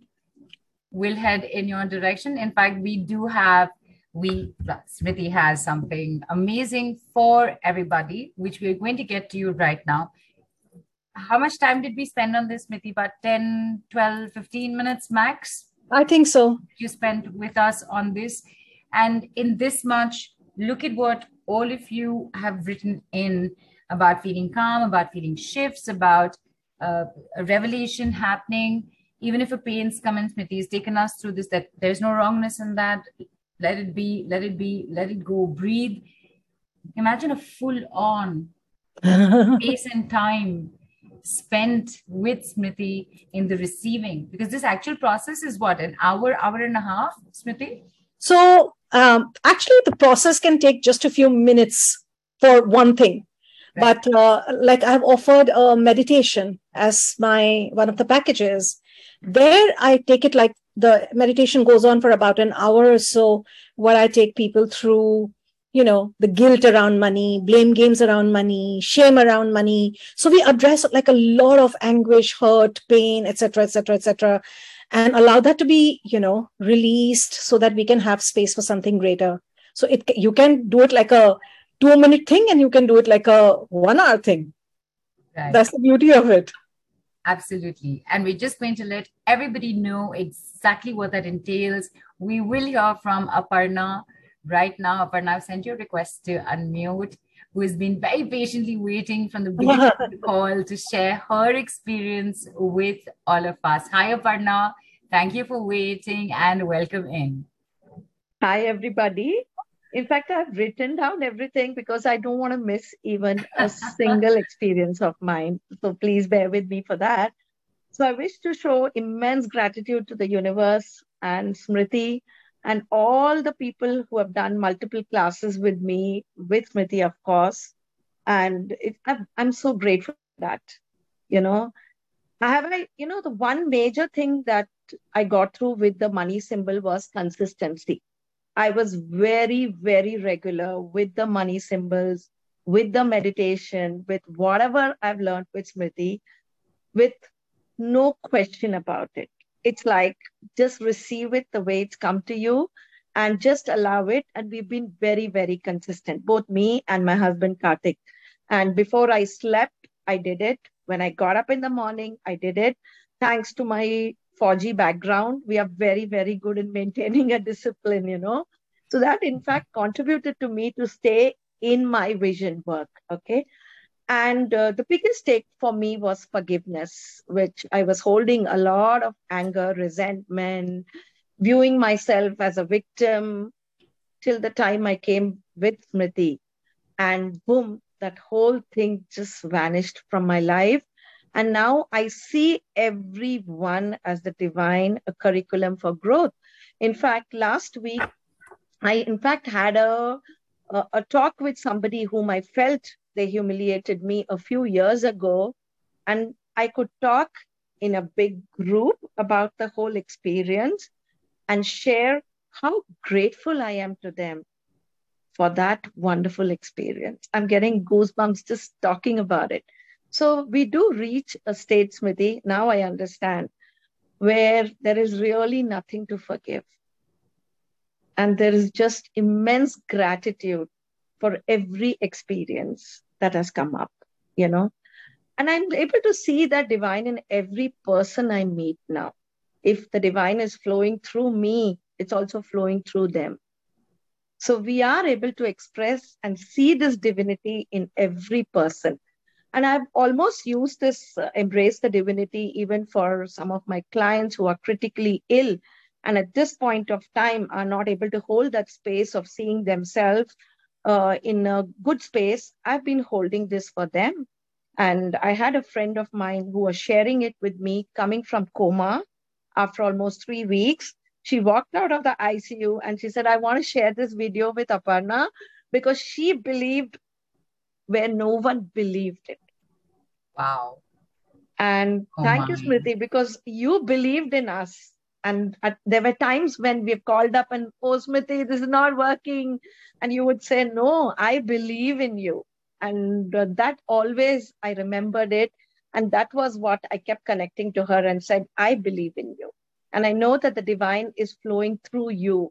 will head in your direction. In fact, we do have, we, well, Smriti has something amazing for everybody, which we're going to get to you right now. How much time did we spend on this, Smriti? About 10, 12, 15 minutes max? I think so. you spent with us on this. And in this much, look at what all of you have written in about feeling calm, about feeling shifts, about uh, a revelation happening. Even if a pain's come in, Smriti has taken us through this, that there's no wrongness in that. Let it be, let it be, let it go, breathe. Imagine a full on [LAUGHS] space and time spent with Smriti in the receiving because this actual process is what an hour, hour and a half, Smriti. So um, actually the process can take just a few minutes for one thing. But uh, like i've offered a meditation as my one of the packages. There i take it like the meditation goes on for about an hour or so where i take people through you know the guilt around money blame games around money shame around money. So we address like a lot of anguish hurt pain etc etc etc and allow that to be you know released so that we can have space for something greater. So it you can do it like a two minute thing and you can do it like a one hour thing. Right. that's the beauty of it. Absolutely. And we're just going to let everybody know exactly what that entails. We will hear from aparna. Right now. Aparna, I've sent you a request to unmute, who has been very patiently waiting from the beginning of the [LAUGHS] call to share her experience with all of us. Hi, Aparna. Thank you for waiting and welcome in. Hi, everybody. In fact, I've written down everything because I don't want to miss even a [LAUGHS] single experience of mine. So please bear with me for that. So I wish to show immense gratitude to the universe and Smriti and all the people who have done multiple classes with me, with Smriti, of course. And it, I'm, so grateful for that. You know, I have, I, you know, the one major thing that I got through with the money symbol was consistency. I was very, very regular with the money symbols, with the meditation, with whatever I've learned with Smriti, with no question about it it's like just receive it the way it's come to you and just allow it. And we've been very, very consistent, both me and my husband Karthik. And before I slept, I did it. When I got up in the morning, I did it. Thanks to my fauji background, we are very, very good in maintaining a discipline, you know. So that in fact contributed to me to stay in my vision work. Okay. And uh, the biggest take for me was forgiveness, which I was holding a lot of anger, resentment, viewing myself as a victim till the time I came with Smriti. And boom, that whole thing just vanished from my life. And now I see everyone as the divine curriculum for growth. In fact, last week, I in fact had a, a, a talk with somebody whom I felt they humiliated me a few years ago. And I could talk in a big group about the whole experience and share how grateful I am to them for that wonderful experience. I'm getting goosebumps just talking about it. So we do reach a state, Smriti, now I understand, where there is really nothing to forgive. And there is just immense gratitude for every experience that has come up, you know. And I'm able to see that divine in every person I meet now. If the divine is flowing through me, it's also flowing through them. So we are able to express and see this divinity in every person. And I've almost used this uh, embrace the divinity even for some of my clients who are critically ill and at this point of time are not able to hold that space of seeing themselves uh, in a good space, I've been holding this for them. And I had a friend of mine who was sharing it with me coming from coma after almost three weeks. She walked out of the ICU and she said, I want to share this video with Aparna because she believed where no one believed it. Wow. And oh thank my. you, Smriti, because you believed in us and at, there were times when we've called up and oh this is not working. And you would say no i believe in you. And uh, that always i remembered it. And that was what i kept connecting to her and said i believe in you. And i know that the divine is flowing through you.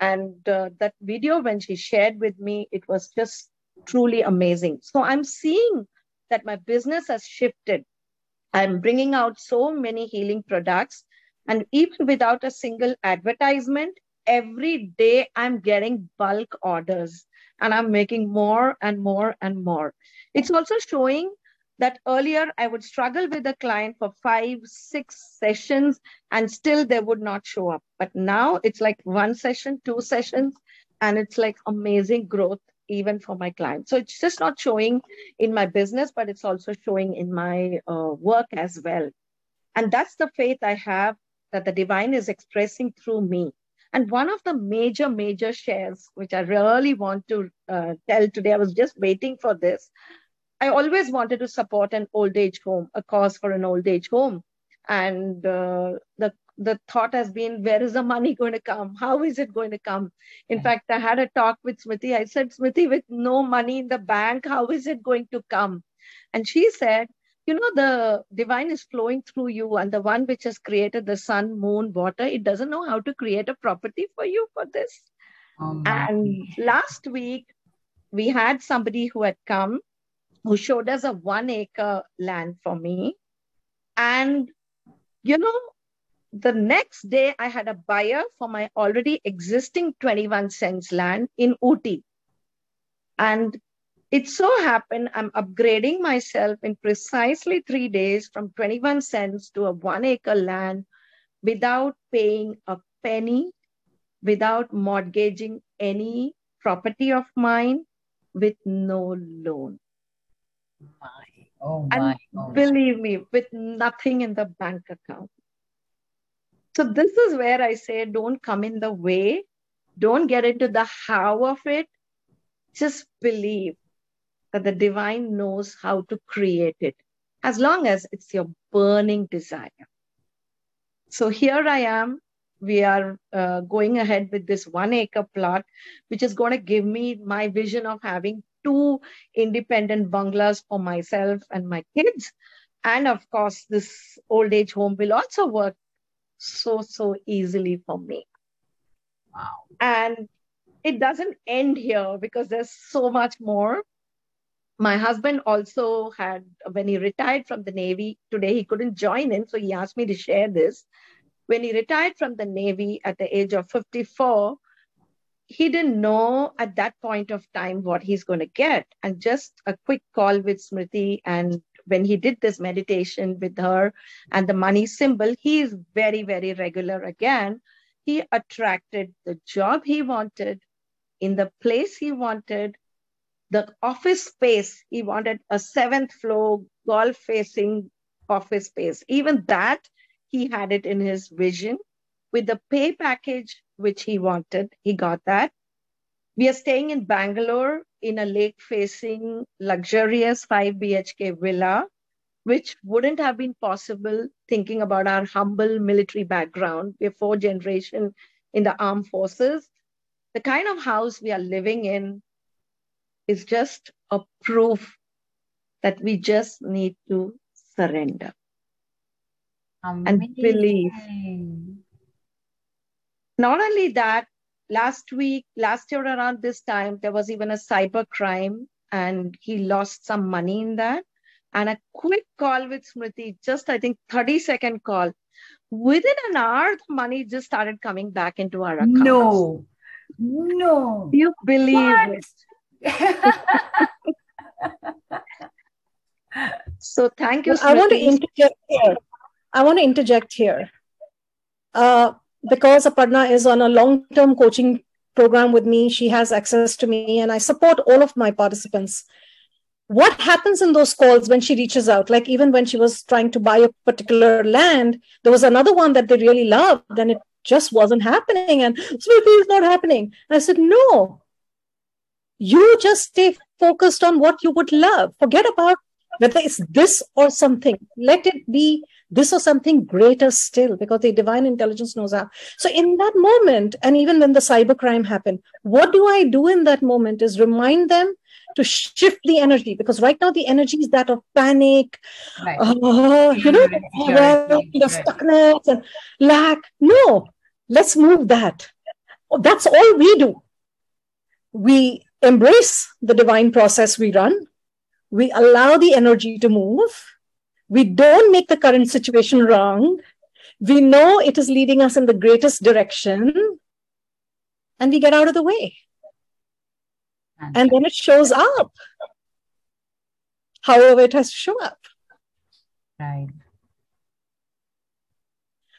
And uh, that video when she shared with me it was just truly amazing. So i'm seeing that my business has shifted. I'm bringing out so many healing products and even without a single advertisement, every day I'm getting bulk orders and I'm making more and more and more. It's also showing that earlier I would struggle with a client for five, six sessions and still they would not show up. But now it's like one session, two sessions, and it's like amazing growth even for my clients. So it's just not showing in my business, but it's also showing in my uh, work as well. And that's the faith I have that the divine is expressing through me. And one of the major, major shares, which I really want to uh, tell today, I was just waiting for this. I always wanted to support an old age home, a cause for an old age home. And uh, the the thought has been, where is the money going to come? How is it going to come? In fact, I had a talk with Smriti. I said, Smriti, with no money in the bank, how is it going to come? And she said, you know, the divine is flowing through you, and the one which has created the sun, moon, water, it doesn't know how to create a property for you for this. Oh and last week, we had somebody who had come who showed us a one acre land for me. And, you know, the next day I had a buyer for my already existing 21 cents land in Ooty. And it so happened I'm upgrading myself in precisely three days from 21 cents to a one acre land without paying a penny, without mortgaging any property of mine, with no loan. My, oh my, and oh believe me, with nothing in the bank account. So this is where I say don't come in the way. Don't get into the how of it. Just believe that the divine knows how to create it as long as it's your burning desire. So here I am. We are uh, going ahead with this one acre plot, which is going to give me my vision of having two independent bungalows for myself and my kids. And of course, this old age home will also work so, so easily for me. Wow. And it doesn't end here because there's so much more. My husband also had, when he retired from the Navy, today he couldn't join in, so he asked me to share this. When he retired from the Navy at the age of 54, he didn't know at that point of time what he's going to get. And just a quick call with Smriti and when he did this meditation with her and the money symbol, he is very, very regular again. He attracted the job he wanted in the place he wanted, the office space. He wanted a seventh floor golf facing office space. Even that, he had it in his vision. With the pay package which he wanted, he got that. We are staying in Bangalore in a lake facing luxurious 5 BHK villa, which wouldn't have been possible thinking about our humble military background. We're four generation in the armed forces. The kind of house we are living in is just a proof that we just need to surrender Amazing. and believe. Not only that, last week, last year around this time, there was even a cyber crime and he lost some money in that. And a quick call with Smriti, just I think 30 second call. Within an hour, the money just started coming back into our account. No, no. You believe what? it. [LAUGHS] so thank you. Well, I want to interject here. I want to interject here. Uh, because Aparna is on a long term coaching program with me, she has access to me, and I support all of my participants. What happens in those calls when she reaches out? Like, even when she was trying to buy a particular land, there was another one that they really loved, and it just wasn't happening. And is not happening. And I said, No, you just stay focused on what you would love. Forget about whether it's this or something. Let it be this or something greater still because the divine intelligence knows how so in that moment and even when the cybercrime happened what do i do in that moment is remind them to shift the energy because right now the energy is that of panic right. uh, you know well, the stuckness and lack. No let's move that. That's all we do. We embrace the divine process we run we allow the energy to move we don't make the current situation wrong. We know it is leading us in the greatest direction, and we get out of the way. And then it shows up, however, it has to show up. Right.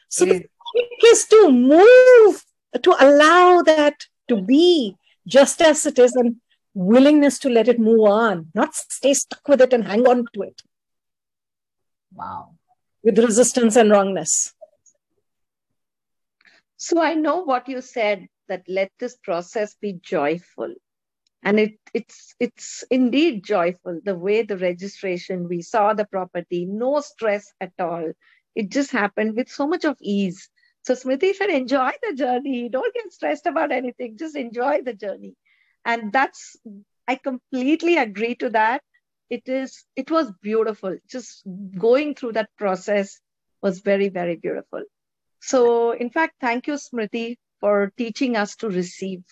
So the trick is to move, to allow that to be just as it is, and willingness to let it move on, not stay stuck with it and hang on to it. Wow. With resistance and wrongness. So I know what you said that let this process be joyful. And it, it's it's indeed joyful the way the registration, we saw the property, no stress at all. It just happened with so much of ease. So Smriti should enjoy the journey. Don't get stressed about anything. Just enjoy the journey. And that's I completely agree to that. It is it was beautiful. Just going through that process was very, very beautiful. So in fact, thank you, Smriti, for teaching us to receive.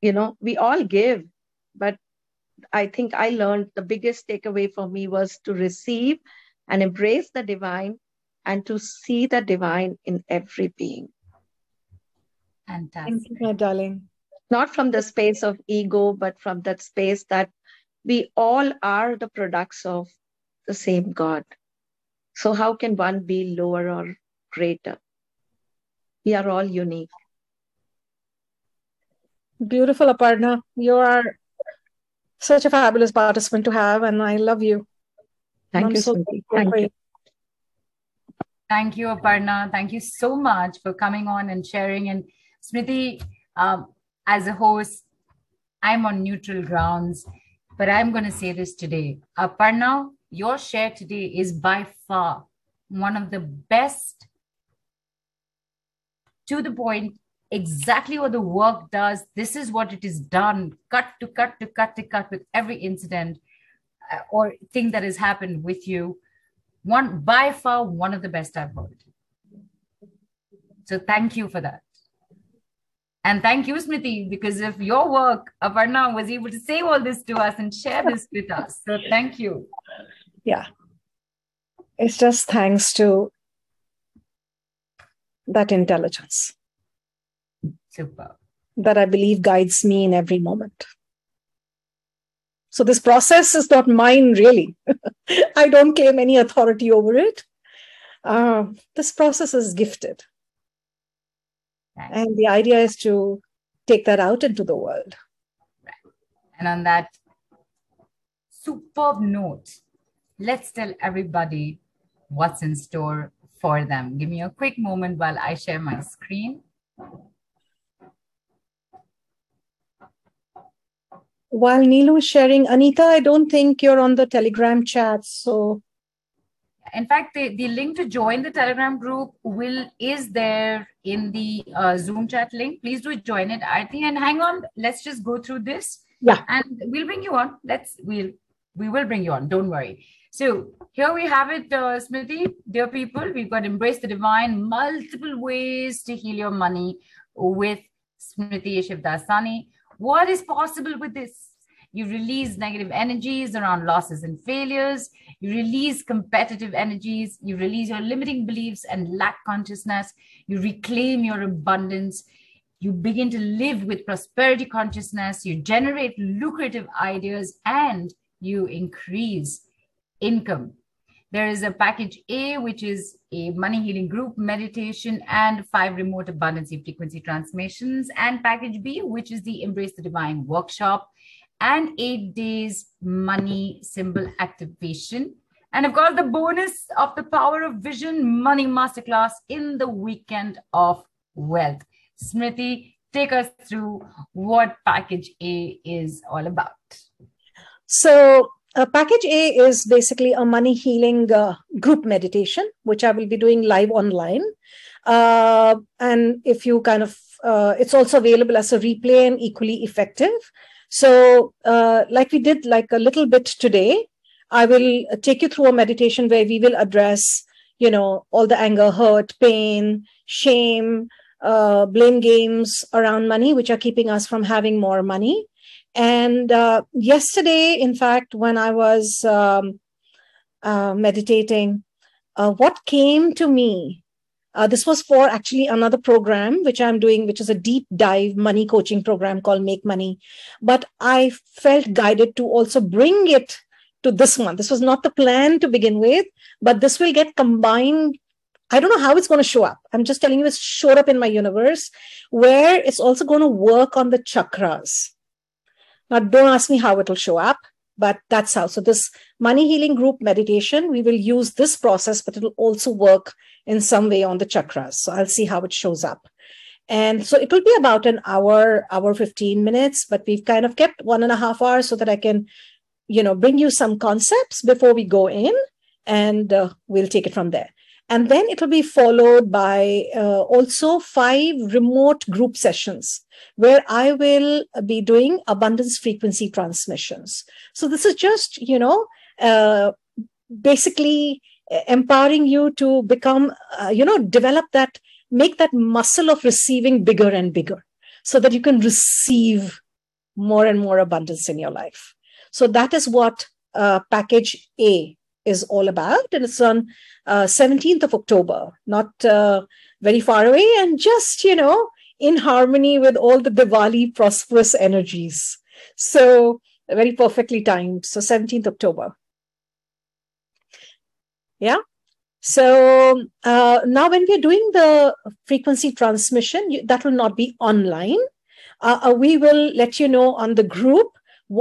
You know, we all give, but I think I learned the biggest takeaway for me was to receive and embrace the divine and to see the divine in every being. Fantastic. Thank you, my darling. Not from the space of ego, but from that space that we all are the products of the same God. So, how can one be lower or greater? We are all unique. Beautiful, Aparna. You are such a fabulous participant to have, and I love you. Thank I'm you, so Smriti. grateful Thank for you. Thank you, Aparna. Thank you so much for coming on and sharing. And Smriti, um, as a host, I'm on neutral grounds, but I'm going to say this today. Aparna, your share today is by far one of the best, to the point, exactly what the work does. This is what it is done, cut to cut to cut to cut with every incident uh, or thing that has happened with you one by far one of the best I've heard. So thank you for that. And thank you, Smriti, because of your work, Aparna was able to say all this to us and share this with us. So thank you. Yeah. It's just thanks to that intelligence Super. that I believe guides me in every moment. So this process is not mine, really. [LAUGHS] I don't claim any authority over it. Uh, this process is gifted. Thanks. And the idea is to take that out into the world. And on that superb note, let's tell everybody what's in store for them. Give me a quick moment while I share my screen. While Neelu is sharing, Anita, I don't think you're on the Telegram chat. So. In fact the, the link to join the telegram group will is there in the uh, zoom chat link. Please do join it i think. And hang on let's just go through this. Yeah. and we'll bring you on. Let's we'll we will bring you on don't worry. So here we have it uh, Smriti dear people we've got embrace the divine multiple ways to heal your money with smriti shivdasani what is possible with this? You release negative energies around losses and failures. You release competitive energies, you release your limiting beliefs and lack consciousness, you reclaim your abundance, you begin to live with prosperity consciousness, you generate lucrative ideas, and you increase income. There is a package A, which is a money healing group meditation and five remote abundance frequency transmissions, and package B, which is the Embrace the Divine workshop and eight days money symbol activation. And of course, the bonus of the power of vision money masterclass in the weekend of wealth. Smriti, take us through what package A is all about. So, uh, package A is basically a money healing uh, group meditation, which I will be doing live online. Uh, and if you kind of, uh, it's also available as a replay and equally effective. So, uh, like we did like a little bit today, I will take you through a meditation where we will address, you know, all the anger, hurt, pain, shame, uh, blame games around money, which are keeping us from having more money. And uh, yesterday, in fact, when I was um, uh, meditating, uh, what came to me, uh, this was for actually another program which I'm doing, which is a deep dive money coaching program called Make Money. But I felt guided to also bring it to this one. This was not the plan to begin with, but this will get combined. I don't know how it's going to show up. I'm just telling you, it's showed up in my universe where it's also going to work on the chakras. Now, don't ask me how it'll show up, but that's how. So, this money healing group meditation, we will use this process, but it'll also work in some way on the chakras. So, I'll see how it shows up. And so it will be about an hour, hour 15 minutes, but we've kind of kept one and a half hours so that I can, you know, bring you some concepts before we go in and uh, we'll take it from there. And then it will be followed by uh, also five remote group sessions where I will be doing abundance frequency transmissions. So this is just, you know, uh, basically empowering you to become, uh, you know, develop that, make that muscle of receiving bigger and bigger so that you can receive more and more abundance in your life. So that is what uh, package A is all about. And it's on uh, 17th of October, not uh, very far away, and just, you know, in harmony with all the Diwali prosperous energies. So, very perfectly timed. So, 17th October. Yeah. So uh, now, when we are doing the frequency transmission, you, that will not be online. Uh, uh we will let you know on the group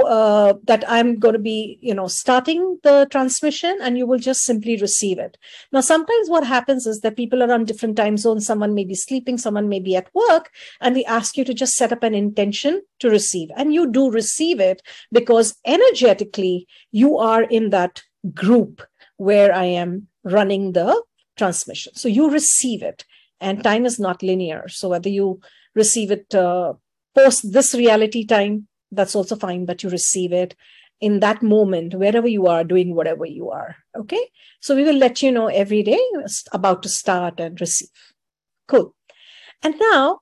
uh, that I'm going to be, you know, starting the transmission and you will just simply receive it. Now, sometimes what happens is that people are on different time zones. Someone may be sleeping, someone may be at work, and we ask you to just set up an intention to receive. And you do receive it because energetically you are in that group where I am running the transmission. So you receive it and time is not linear. So whether you receive it uh, post this reality time that's also fine, but you receive it in that moment, wherever you are doing whatever you are. Okay. So we will let you know every day about to start and receive. Cool. And now,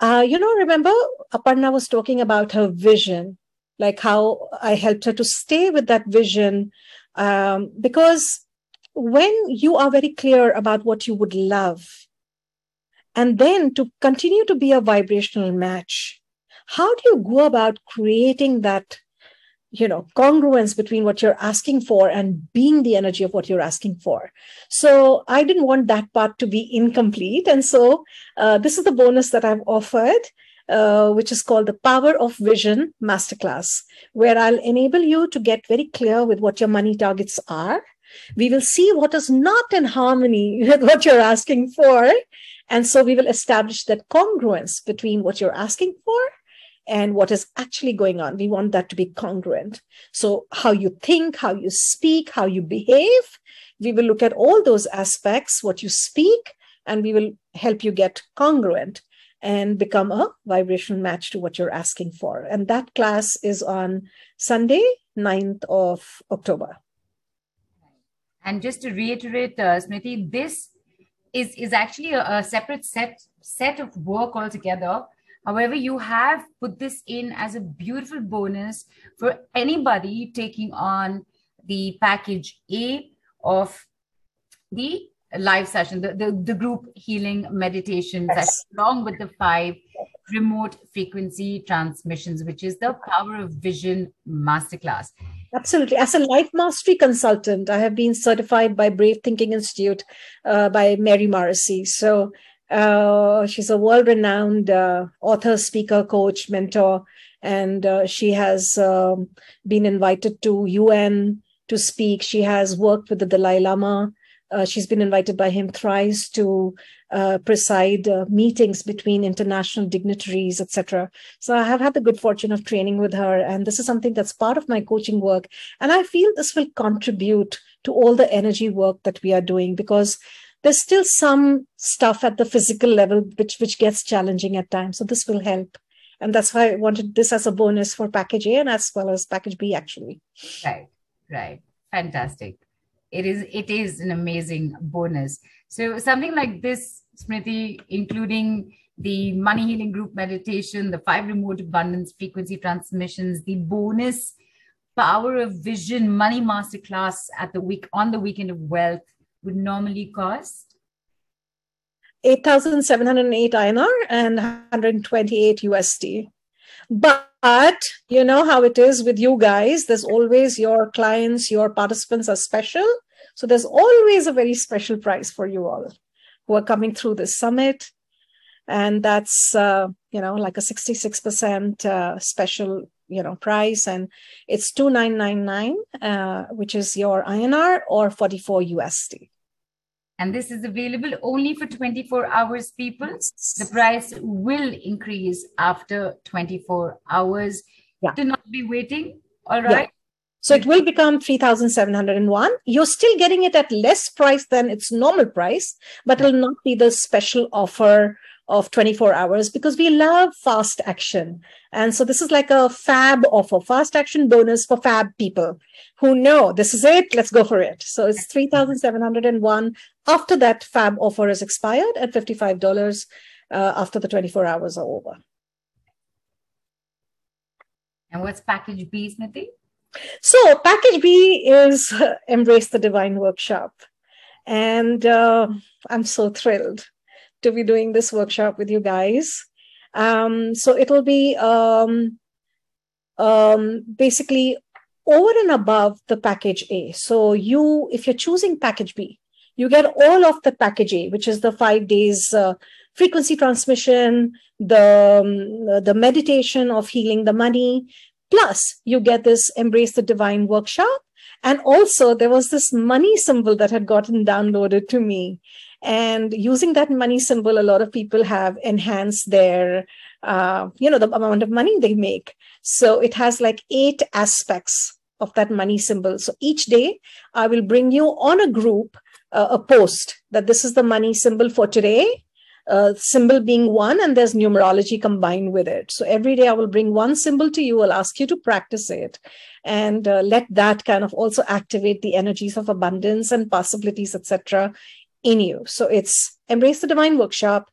uh, you know, remember Aparna was talking about her vision, like how I helped her to stay with that vision. Um, because when you are very clear about what you would love, and then to continue to be a vibrational match, how do you go about creating that you know congruence between what you're asking for and being the energy of what you're asking for? So i didn't want that part to be incomplete. And so uh, this is the bonus that i've offered uh, which is called the power of vision masterclass where i'll enable you to get very clear with what your money targets are. We will see what is not in harmony [LAUGHS] with what you're asking for. And so we will establish that congruence between what you're asking for and what is actually going on. We want that to be congruent. So, how you think, how you speak, how you behave, we will look at all those aspects, what you speak, and we will help you get congruent and become a vibrational match to what you're asking for. And that class is on Sunday, 9th of October. And just to reiterate, uh, Smriti, this is, is actually a, a separate set set of work altogether However, you have put this in as a beautiful bonus for anybody taking on the package A of the live session, the, the, the group healing meditation yes. along with the five remote frequency transmissions, which is the Power of Vision Masterclass. Absolutely. As a life mastery consultant, I have been certified by Brave Thinking Institute uh, by Mary Morrissey. So uh, she's a world renowned uh, author, speaker, coach, mentor, and uh, she has um, been invited to UN to speak. She has worked with the Dalai Lama. Uh, she's been invited by him thrice to uh, preside meetings between international dignitaries, etc. So I have had the good fortune of training with her, and this is something that's part of my coaching work. And I feel this will contribute to all the energy work that we are doing because there's still some stuff at the physical level which which gets challenging at times so this will help. And that's why i wanted this as a bonus for package a and as well as package b actually. Right right. Fantastic. It is it is an amazing bonus. So something like this smriti including the money healing group meditation the five remote abundance frequency transmissions the bonus power of vision money masterclass at the week on the weekend of wealth would normally cost? 8,708 INR and 128 USD. But you know how it is with you guys. There's always your clients, your participants are special. So there's always a very special price for you all who are coming through this summit. And that's, uh, you know, like a 66% uh, special you know price and it's 2999 uh, which is your INR or 44 USD And this is available only for 24 hours, people. The price will increase after 24 hours. Yeah. Do not be waiting. All right. Yeah. So it will become 3,701. You're still getting it at less price than its normal price, but it will not be the special offer of 24 hours because we love fast action. And so this is like a fab offer, fast action bonus for fab people who know this is it, let's go for it. So it's 3,701 after that fab offer is expired at $55 uh, after the 24 hours are over. And what's package B, Smriti? So, package B is Embrace the Divine Workshop. And uh, I'm so thrilled to be doing this workshop with you guys. Um, so, it'll be um, um, basically over and above the package A. So, you, if you're choosing package B, you get all of the package A, which is the five days uh, frequency transmission, the, um, the meditation of healing the money, Plus, you get this Embrace the Divine workshop. And also, there was this money symbol that had gotten downloaded to me. And using that money symbol, a lot of people have enhanced their, uh, you know, the amount of money they make. So it has like eight aspects of that money symbol. So each day, I will bring you on a group uh, a post that this is the money symbol for today uh, symbol being one and there's numerology combined with it. So every day I will bring one symbol to you. I'll ask you to practice it and uh, let that kind of also activate the energies of abundance and possibilities, etc., in you. So it's embrace the divine workshop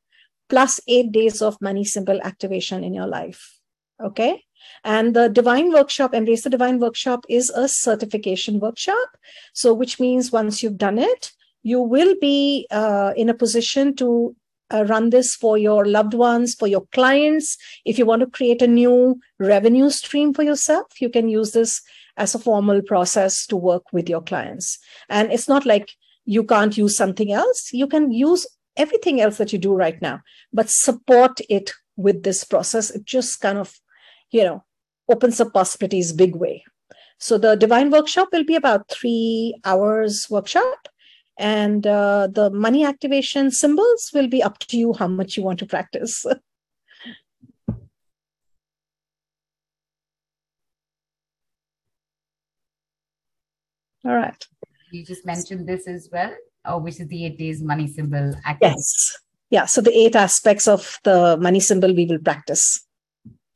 plus eight days of money symbol activation in your life. Okay. And the divine workshop, embrace the divine workshop is a certification workshop. So, which means once you've done it, you will be uh, in a position to uh, run this for your loved ones, for your clients. If you want to create a new revenue stream for yourself, you can use this as a formal process to work with your clients. And it's not like you can't use something else. You can use everything else that you do right now, but support it with this process. It just kind of, you know, opens up possibilities big way. So the divine workshop will be about three hours workshop and uh, the money activation symbols will be up to you how much you want to practice. [LAUGHS] All right. You just mentioned this as well, which is the eight days money symbol. Yes. Yeah. So the eight aspects of the money symbol we will practice.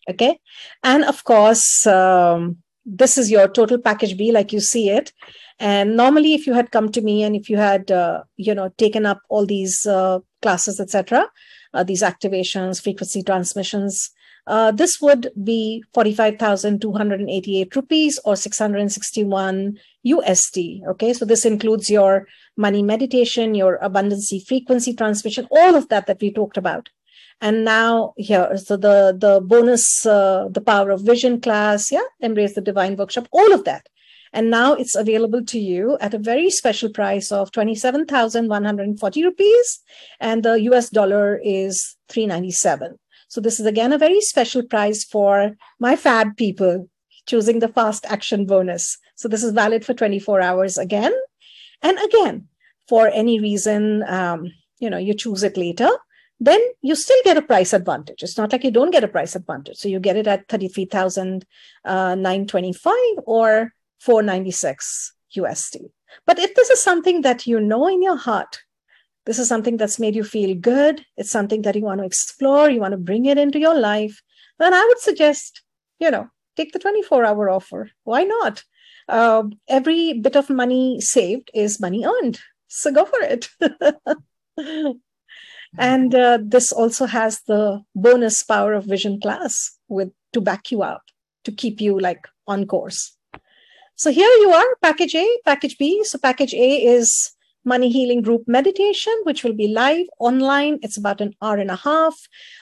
Okay. And of course, um, this is your total package B, like you see it. And normally, if you had come to me and if you had, uh, you know, taken up all these uh, classes, etc., uh, these activations, frequency transmissions, uh, this would be 45,288 rupees or 661 USD. Okay, so this includes your money meditation, your abundancy frequency transmission, all of that that we talked about. And now here, so the the bonus, uh, the power of vision class, yeah, embrace the divine workshop, all of that and now it's available to you at a very special price of 27,140 rupees. And the US dollar is 397. So this is again a very special price for my fab people choosing the fast action bonus. So this is valid for 24 hours again. And again, for any reason, um, you know, you choose it later, then you still get a price advantage. It's not like you don't get a price advantage. So you get it at 33,925 uh, or 496 USD. But if this is something that you know in your heart, this is something that's made you feel good, it's something that you want to explore, you want to bring it into your life, then I would suggest, you know, take the 24 hour offer. Why not? Uh, every bit of money saved is money earned. So go for it. [LAUGHS] and uh, this also has the bonus power of vision class with to back you up to keep you like on course so here you are, package A, package B. So package A is money healing group meditation, which will be live online. It's about an hour and a half.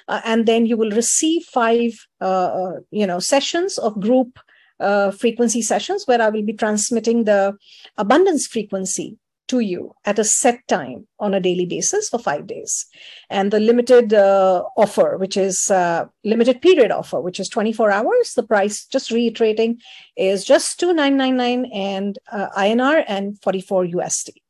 Uh, and then you will receive five, uh, uh you know, sessions of group uh, frequency sessions where I will be transmitting the abundance frequency to you at a set time on a daily basis for five days. And the limited uh, offer, which is uh, limited period offer, which is 24 hours, the price, just reiterating, is just 2999 and uh, INR and 44 USD.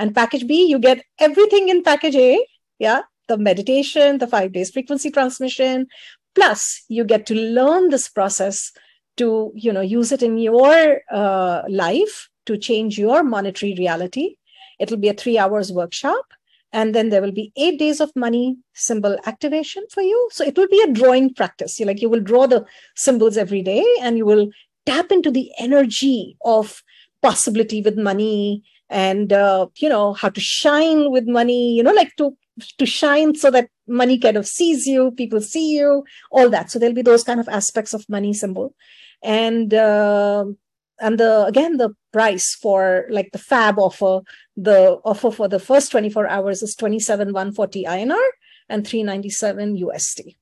And package B, you get everything in package A. Yeah. The meditation, the five days frequency transmission, plus you get to learn this process to you know use it in your uh, life to change your monetary reality it'll be a three hours workshop and then there will be eight days of money symbol activation for you so it will be a drawing practice you like you will draw the symbols every day and you will tap into the energy of possibility with money and uh, you know how to shine with money you know like to to shine so that money kind of sees you people see you all that. So there'll be those kind of aspects of money symbol. And uh, and the again the price for like the fab offer the offer for the first 24 hours is 27 140 inr and 397 usd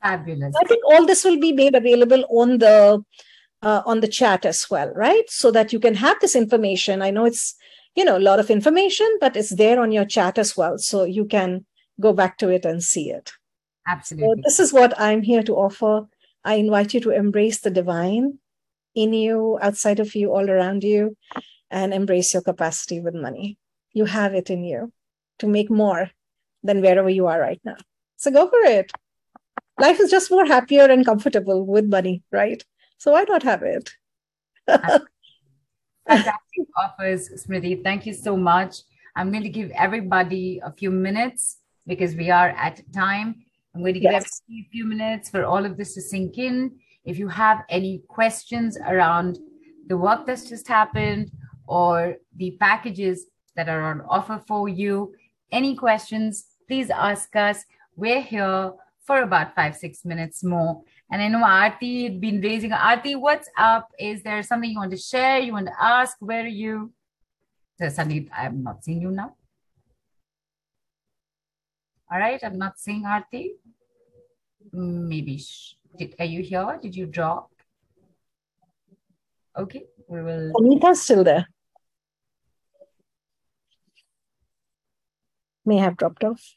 fabulous. I think all this will be made available on the uh, on the chat as well right so that you can have this information i know it's you know a lot of information but it's there on your chat as well so you can go back to it and see it absolutely so this is what i'm here to offer I invite you to embrace the divine in you, outside of you, all around you, and embrace your capacity with money. You have it in you to make more than wherever you are right now. So go for it. Life is just more happier and comfortable with money, right? So why not have it? [LAUGHS] Fantastic offers, Smriti. Thank you so much. I'm going to give everybody a few minutes because we are at time. I'm going to give yes. everybody a few minutes for all of this to sink in. If you have any questions around the work that's just happened or the packages that are on offer for you, any questions, please ask us. We're here for about five, six minutes more. And I know Aarti had been raising. Aarti, what's up? Is there something you want to share? You want to ask? Where are you? So suddenly, I'm not seeing you now. All right, I'm not seeing Aarti. Maybe. Did, are you here? Did you drop? Okay, we will. Anita's still there. May have dropped off.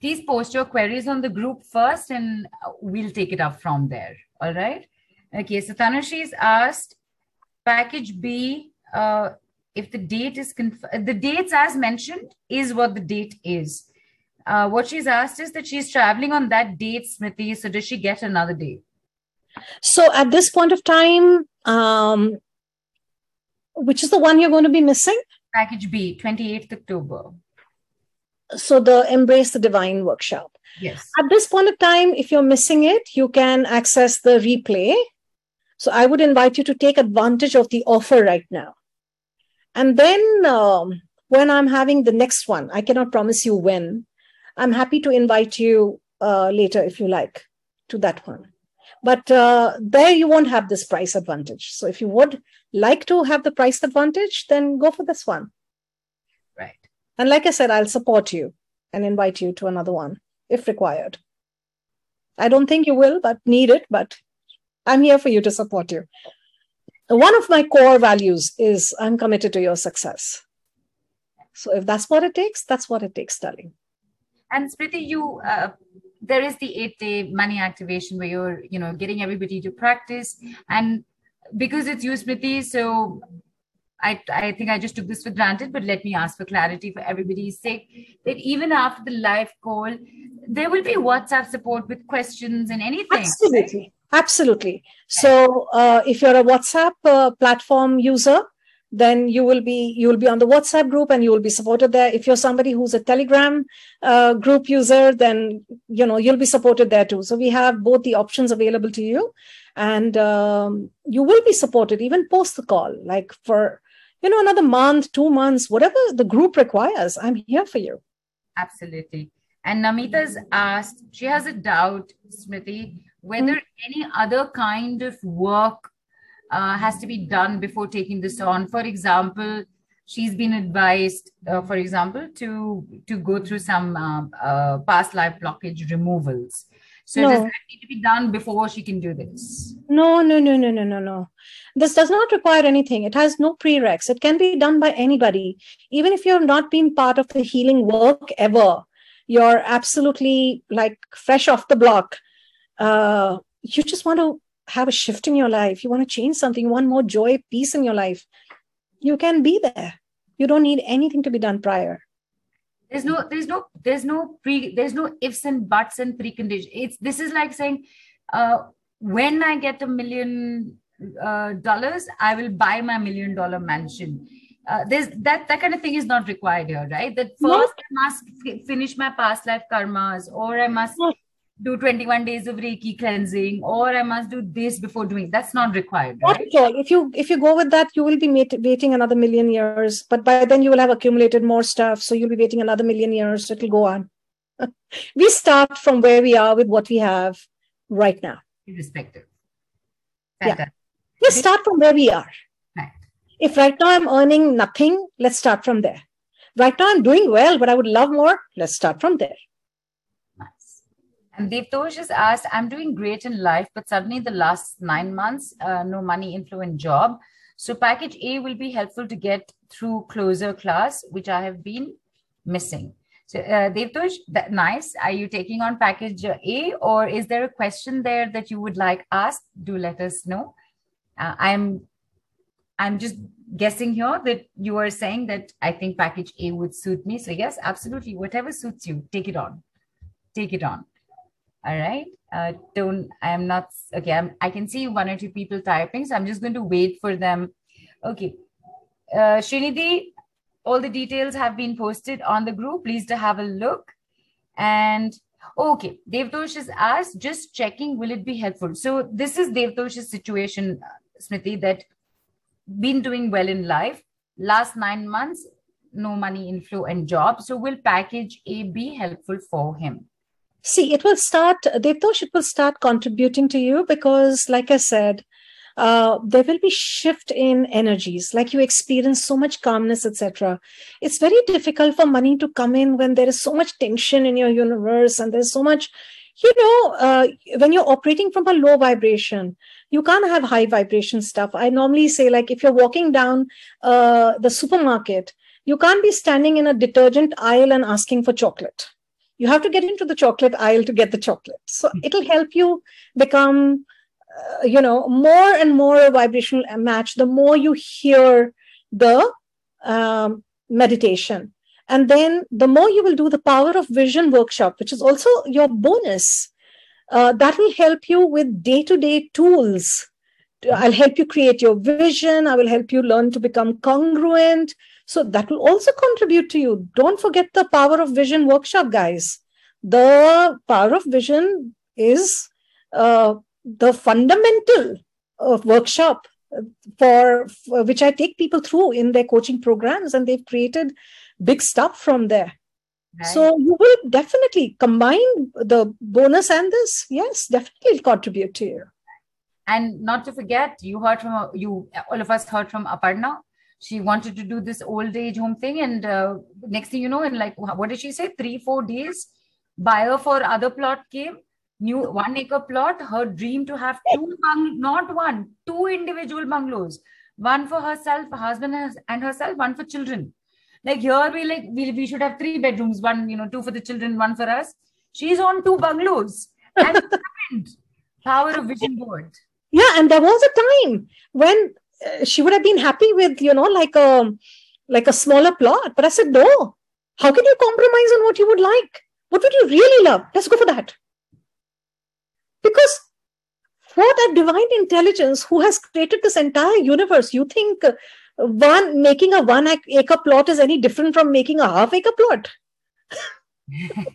Please post your queries on the group first and we'll take it up from there. All right. Okay, so Tanushi's asked package B, uh, if the date is, conf- the dates as mentioned is what the date is. Uh, what she's asked is that she's traveling on that date, Smriti. So does she get another day? So at this point of time, um, which is the one you're going to be missing? Package B, 28th October. So the Embrace the Divine workshop. Yes. At this point of time, if you're missing it, you can access the replay. So I would invite you to take advantage of the offer right now. And then um, when I'm having the next one, I cannot promise you when, I'm happy to invite you uh, later if you like to that one. But uh, there you won't have this price advantage. So if you would like to have the price advantage, then go for this one. And like I said, I'll support you and invite you to another one if required. I don't think you will, but need it. But I'm here for you to support you. One of my core values is I'm committed to your success. So if that's what it takes, that's what it takes, darling. And Smriti, you uh, there is the eight day money activation where you're you know getting everybody to practice, and because it's you, Smriti, so I, I think I just took this for granted, but let me ask for clarity for everybody's sake that even after the live call, there will be WhatsApp support with questions and anything. Absolutely. Absolutely. So uh, if you're a WhatsApp uh, platform user, then you will be you will be on the whatsapp group and you will be supported there if you're somebody who's a telegram uh, group user then you know you'll be supported there too so we have both the options available to you and um, you will be supported even post the call like for you know another month two months whatever the group requires i'm here for you absolutely and namita's asked she has a doubt smriti whether mm-hmm. any other kind of work uh, has to be done before taking this on. For example, she's been advised, uh, for example, to to go through some uh, uh past life blockage removals. So no. does that need to be done before she can do this? No, no, no, no, no, no, no. This does not require anything. It has no prereqs. It can be done by anybody, even if you've not been part of the healing work ever. You're absolutely like fresh off the block. Uh, you just want to have a shift in your life, you want to change something, you want more joy, peace in your life, you can be there. You don't need anything to be done prior. There's no, there's no, there's no pre, there's no ifs and buts and preconditions. It's this is like saying, uh, when I get a million uh, dollars, I will buy my million dollar mansion. Uh, there's that that kind of thing is not required here, right? That first No. I must f- finish my past life karmas, or I must No. Do 21 days of Reiki cleansing, or I must do this before doing. That's not required, Not at all. If you if you go with that, you will be mate, waiting another million years. But by then you will have accumulated more stuff, so you'll be waiting another million years. It'll go on. [LAUGHS] we start from where we are with what we have right now. Irrespective. Yeah. Fantastic. We start from where we are. Right. If right now I'm earning nothing, let's start from there. Right now I'm doing well, but I would love more. Let's start from there. And Devtosh has asked, I'm doing great in life, but suddenly the last nine months, uh, no money inflow in job. So package A will be helpful to get through closer class, which I have been missing. So uh, Devtosh, that nice. Are you taking on package A or is there a question there that you would like asked? Do let us know. Uh, I'm I'm just guessing here that you are saying that I think package A would suit me. So yes, absolutely. Whatever suits you, take it on. Take it on. All right. Uh, don't, I'm not, okay. I'm, I can see one or two people typing. So I'm just going to wait for them. Okay. Uh, Srinidhi, all the details have been posted on the group. Please to have a look. And okay, Devtosh is asked, just checking, will it be helpful? So this is Devtosh's situation, uh, Smriti, that been doing well in life. Last nine months, no money inflow and job. So will package A be helpful for him? See, it will start, Devtosh, it will start contributing to you because, like I said, uh, there will be shift in energies. Like you experience so much calmness etc it's very difficult for money to come in when there is so much tension in your universe and there's so much you know uh, when you're operating from a low vibration you can't have high vibration stuff. I normally say like if you're walking down uh, the supermarket you can't be standing in a detergent aisle and asking for chocolate you have to get into the chocolate aisle to get the chocolate. So it'll help you become uh, you know more and more a vibrational match the more you hear the um, meditation. And then the more you will do the power of vision workshop which is also your bonus uh, that will help you with day-to-day tools. I'll help you create your vision. I will help you learn to become congruent so that will also contribute to you don't forget the power of vision workshop guys the power of vision is uh, the fundamental uh, workshop for, for which I take people through in their coaching programs, and they've created big stuff from there. Right? So you will definitely combine the bonus and this. Yes, definitely it'll contribute to you. and not to forget, you heard from you. All of us heard from Aparna. She wanted to do this old age home thing, and uh, next thing you know, in like what did she say? Three, four days, buyer for other plot came new one acre plot her dream to have two bung- not one two individual bungalows. One for herself husband and herself one for children. Like here we like we, we should have three bedrooms one you know two for the children one for us. She's on two bungalows and [LAUGHS] power of vision board. Yeah, and there was a time when she would have been happy with you know like a like a smaller plot, but I said no. How can you compromise on what you would like? What would you really love? Let's go for that. Because for that divine intelligence who has created this entire universe, you think uh, one making a one acre plot is any different from making a half acre plot? [LAUGHS]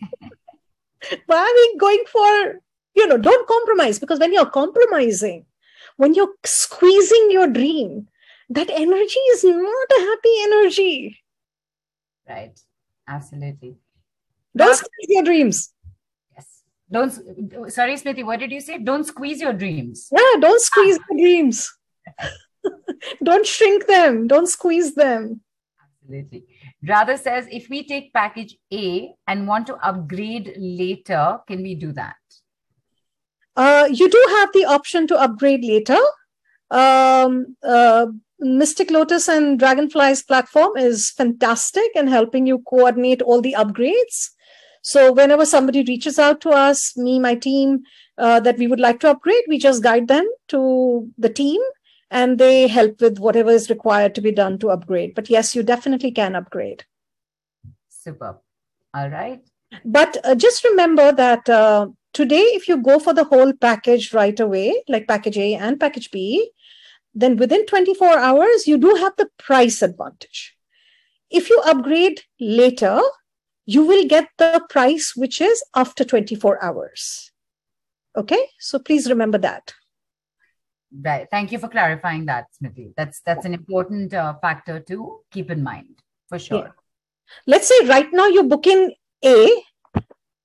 Why are we going for, you know, don't compromise because when you're compromising, when you're squeezing your dream, that energy is not a happy energy. right absolutely Don't Not- squeeze your dreams. yes don't sorry smriti what did you say don't squeeze your dreams Yeah, don't ah. squeeze your dreams. [LAUGHS] don't shrink them. Don't squeeze them. Absolutely. Rather says if we take package A and want to upgrade later, can we do that? Uh, you do have the option to upgrade later. Um, uh, Mystic Lotus and Dragonflies platform is fantastic in helping you coordinate all the upgrades. So whenever somebody reaches out to us, me, my team, uh, that we would like to upgrade, we just guide them to the team and they help with whatever is required to be done to upgrade. But yes, you definitely can upgrade. Super. All right. But uh, just remember that uh, today, if you go for the whole package right away, like package A and package B, then within 24 hours, you do have the price advantage. If you upgrade later, you will get the price which is after 24 hours. Okay, so please remember that. Right. Thank you for clarifying that, Smriti. That's that's an important uh, factor to keep in mind for sure. Yeah. Let's say right now you're booking A,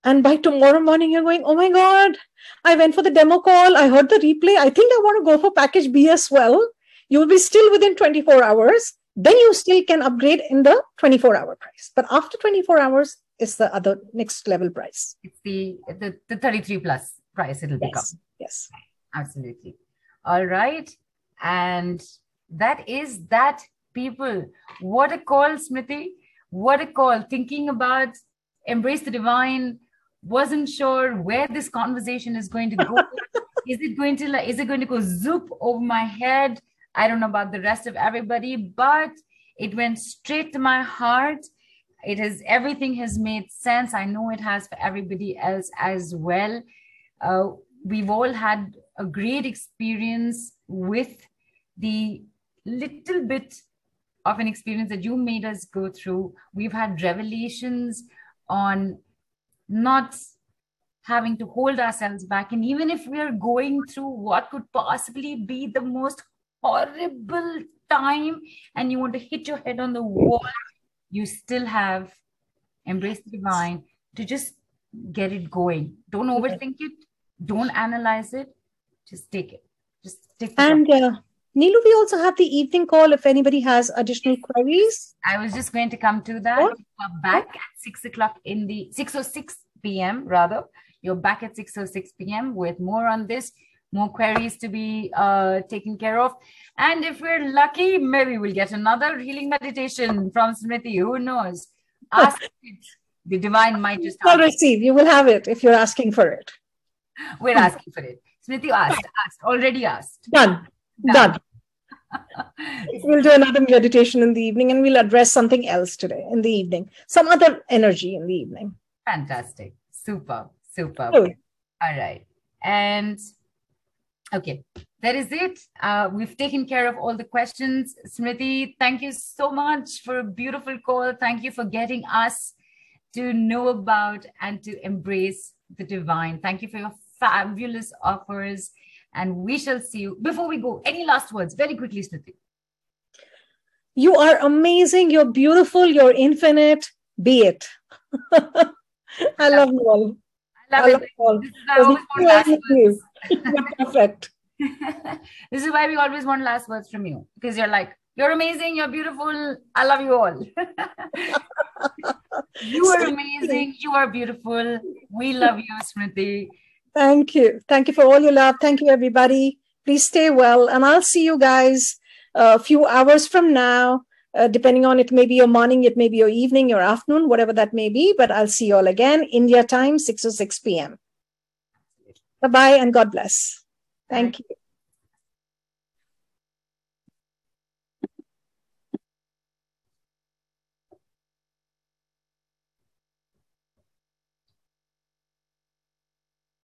and by tomorrow morning you're going, oh my god, I went for the demo call, I heard the replay. I think I want to go for package B as well. You will be still within 24 hours. Then you still can upgrade in the 24 hour price. But after 24 hours is the other next level price. It's the the, the 33 plus price it'll yes. become. Yes. Absolutely. All right. And that is that, people. What a call, Smriti. What a call. Thinking about embrace the divine, wasn't sure where this conversation is going to go. [LAUGHS] is it going to like, is it going to go zoop over my head? I don't know about the rest of everybody, but it went straight to my heart. It has everything has made sense. I know it has for everybody else as well. Uh, we've all had a great experience with the little bit of an experience that you made us go through. We've had revelations on not having to hold ourselves back. And even if we are going through what could possibly be the most horrible time and you want to hit your head on the wall, you still have embrace the divine to just get it going. Don't overthink it. Don't analyze it just take it. Just take it. And uh, Neelu, we also have the evening call if anybody has additional queries. I was just going to come to that. What? back at six o'clock in the six or six p.m. rather. You're back at six or six p.m. with more on this, more queries to be uh, taken care of, and if we're lucky, maybe we'll get another healing meditation from Smriti. Who knows? Ask it. The divine might just. You'll receive. You will have it if you're asking for it. We're asking for it. Smriti asked, asked, already asked. Done. Done. Done. [LAUGHS] we'll do another meditation in the evening and we'll address something else today in the evening, some other energy in the evening. Fantastic. Super. Super. All right. And okay, that is it. Uh, we've taken care of all the questions. Smriti, thank you so much for a beautiful call. Thank you for getting us to know about and to embrace the divine. Thank you for your fabulous offers. And we shall see you. Before we go, any last words? Very quickly, Smriti. You are amazing. You're beautiful. You're infinite. Be it. [LAUGHS] I love you all. I love, I love it. all. This is [LAUGHS] perfect. [LAUGHS] this is why we always want last words from you because you're like, you're amazing. You're beautiful. I love you all. you are amazing. You are beautiful. We love you, Smriti. Thank you. Thank you for all your love. Thank you, everybody. Please stay well. And I'll see you guys a few hours from now, uh, depending on it may be your morning, it may be your evening, your afternoon, whatever that may be. But I'll see you all again, India time, 6 or 6 p.m. Bye bye and God bless. Thank you.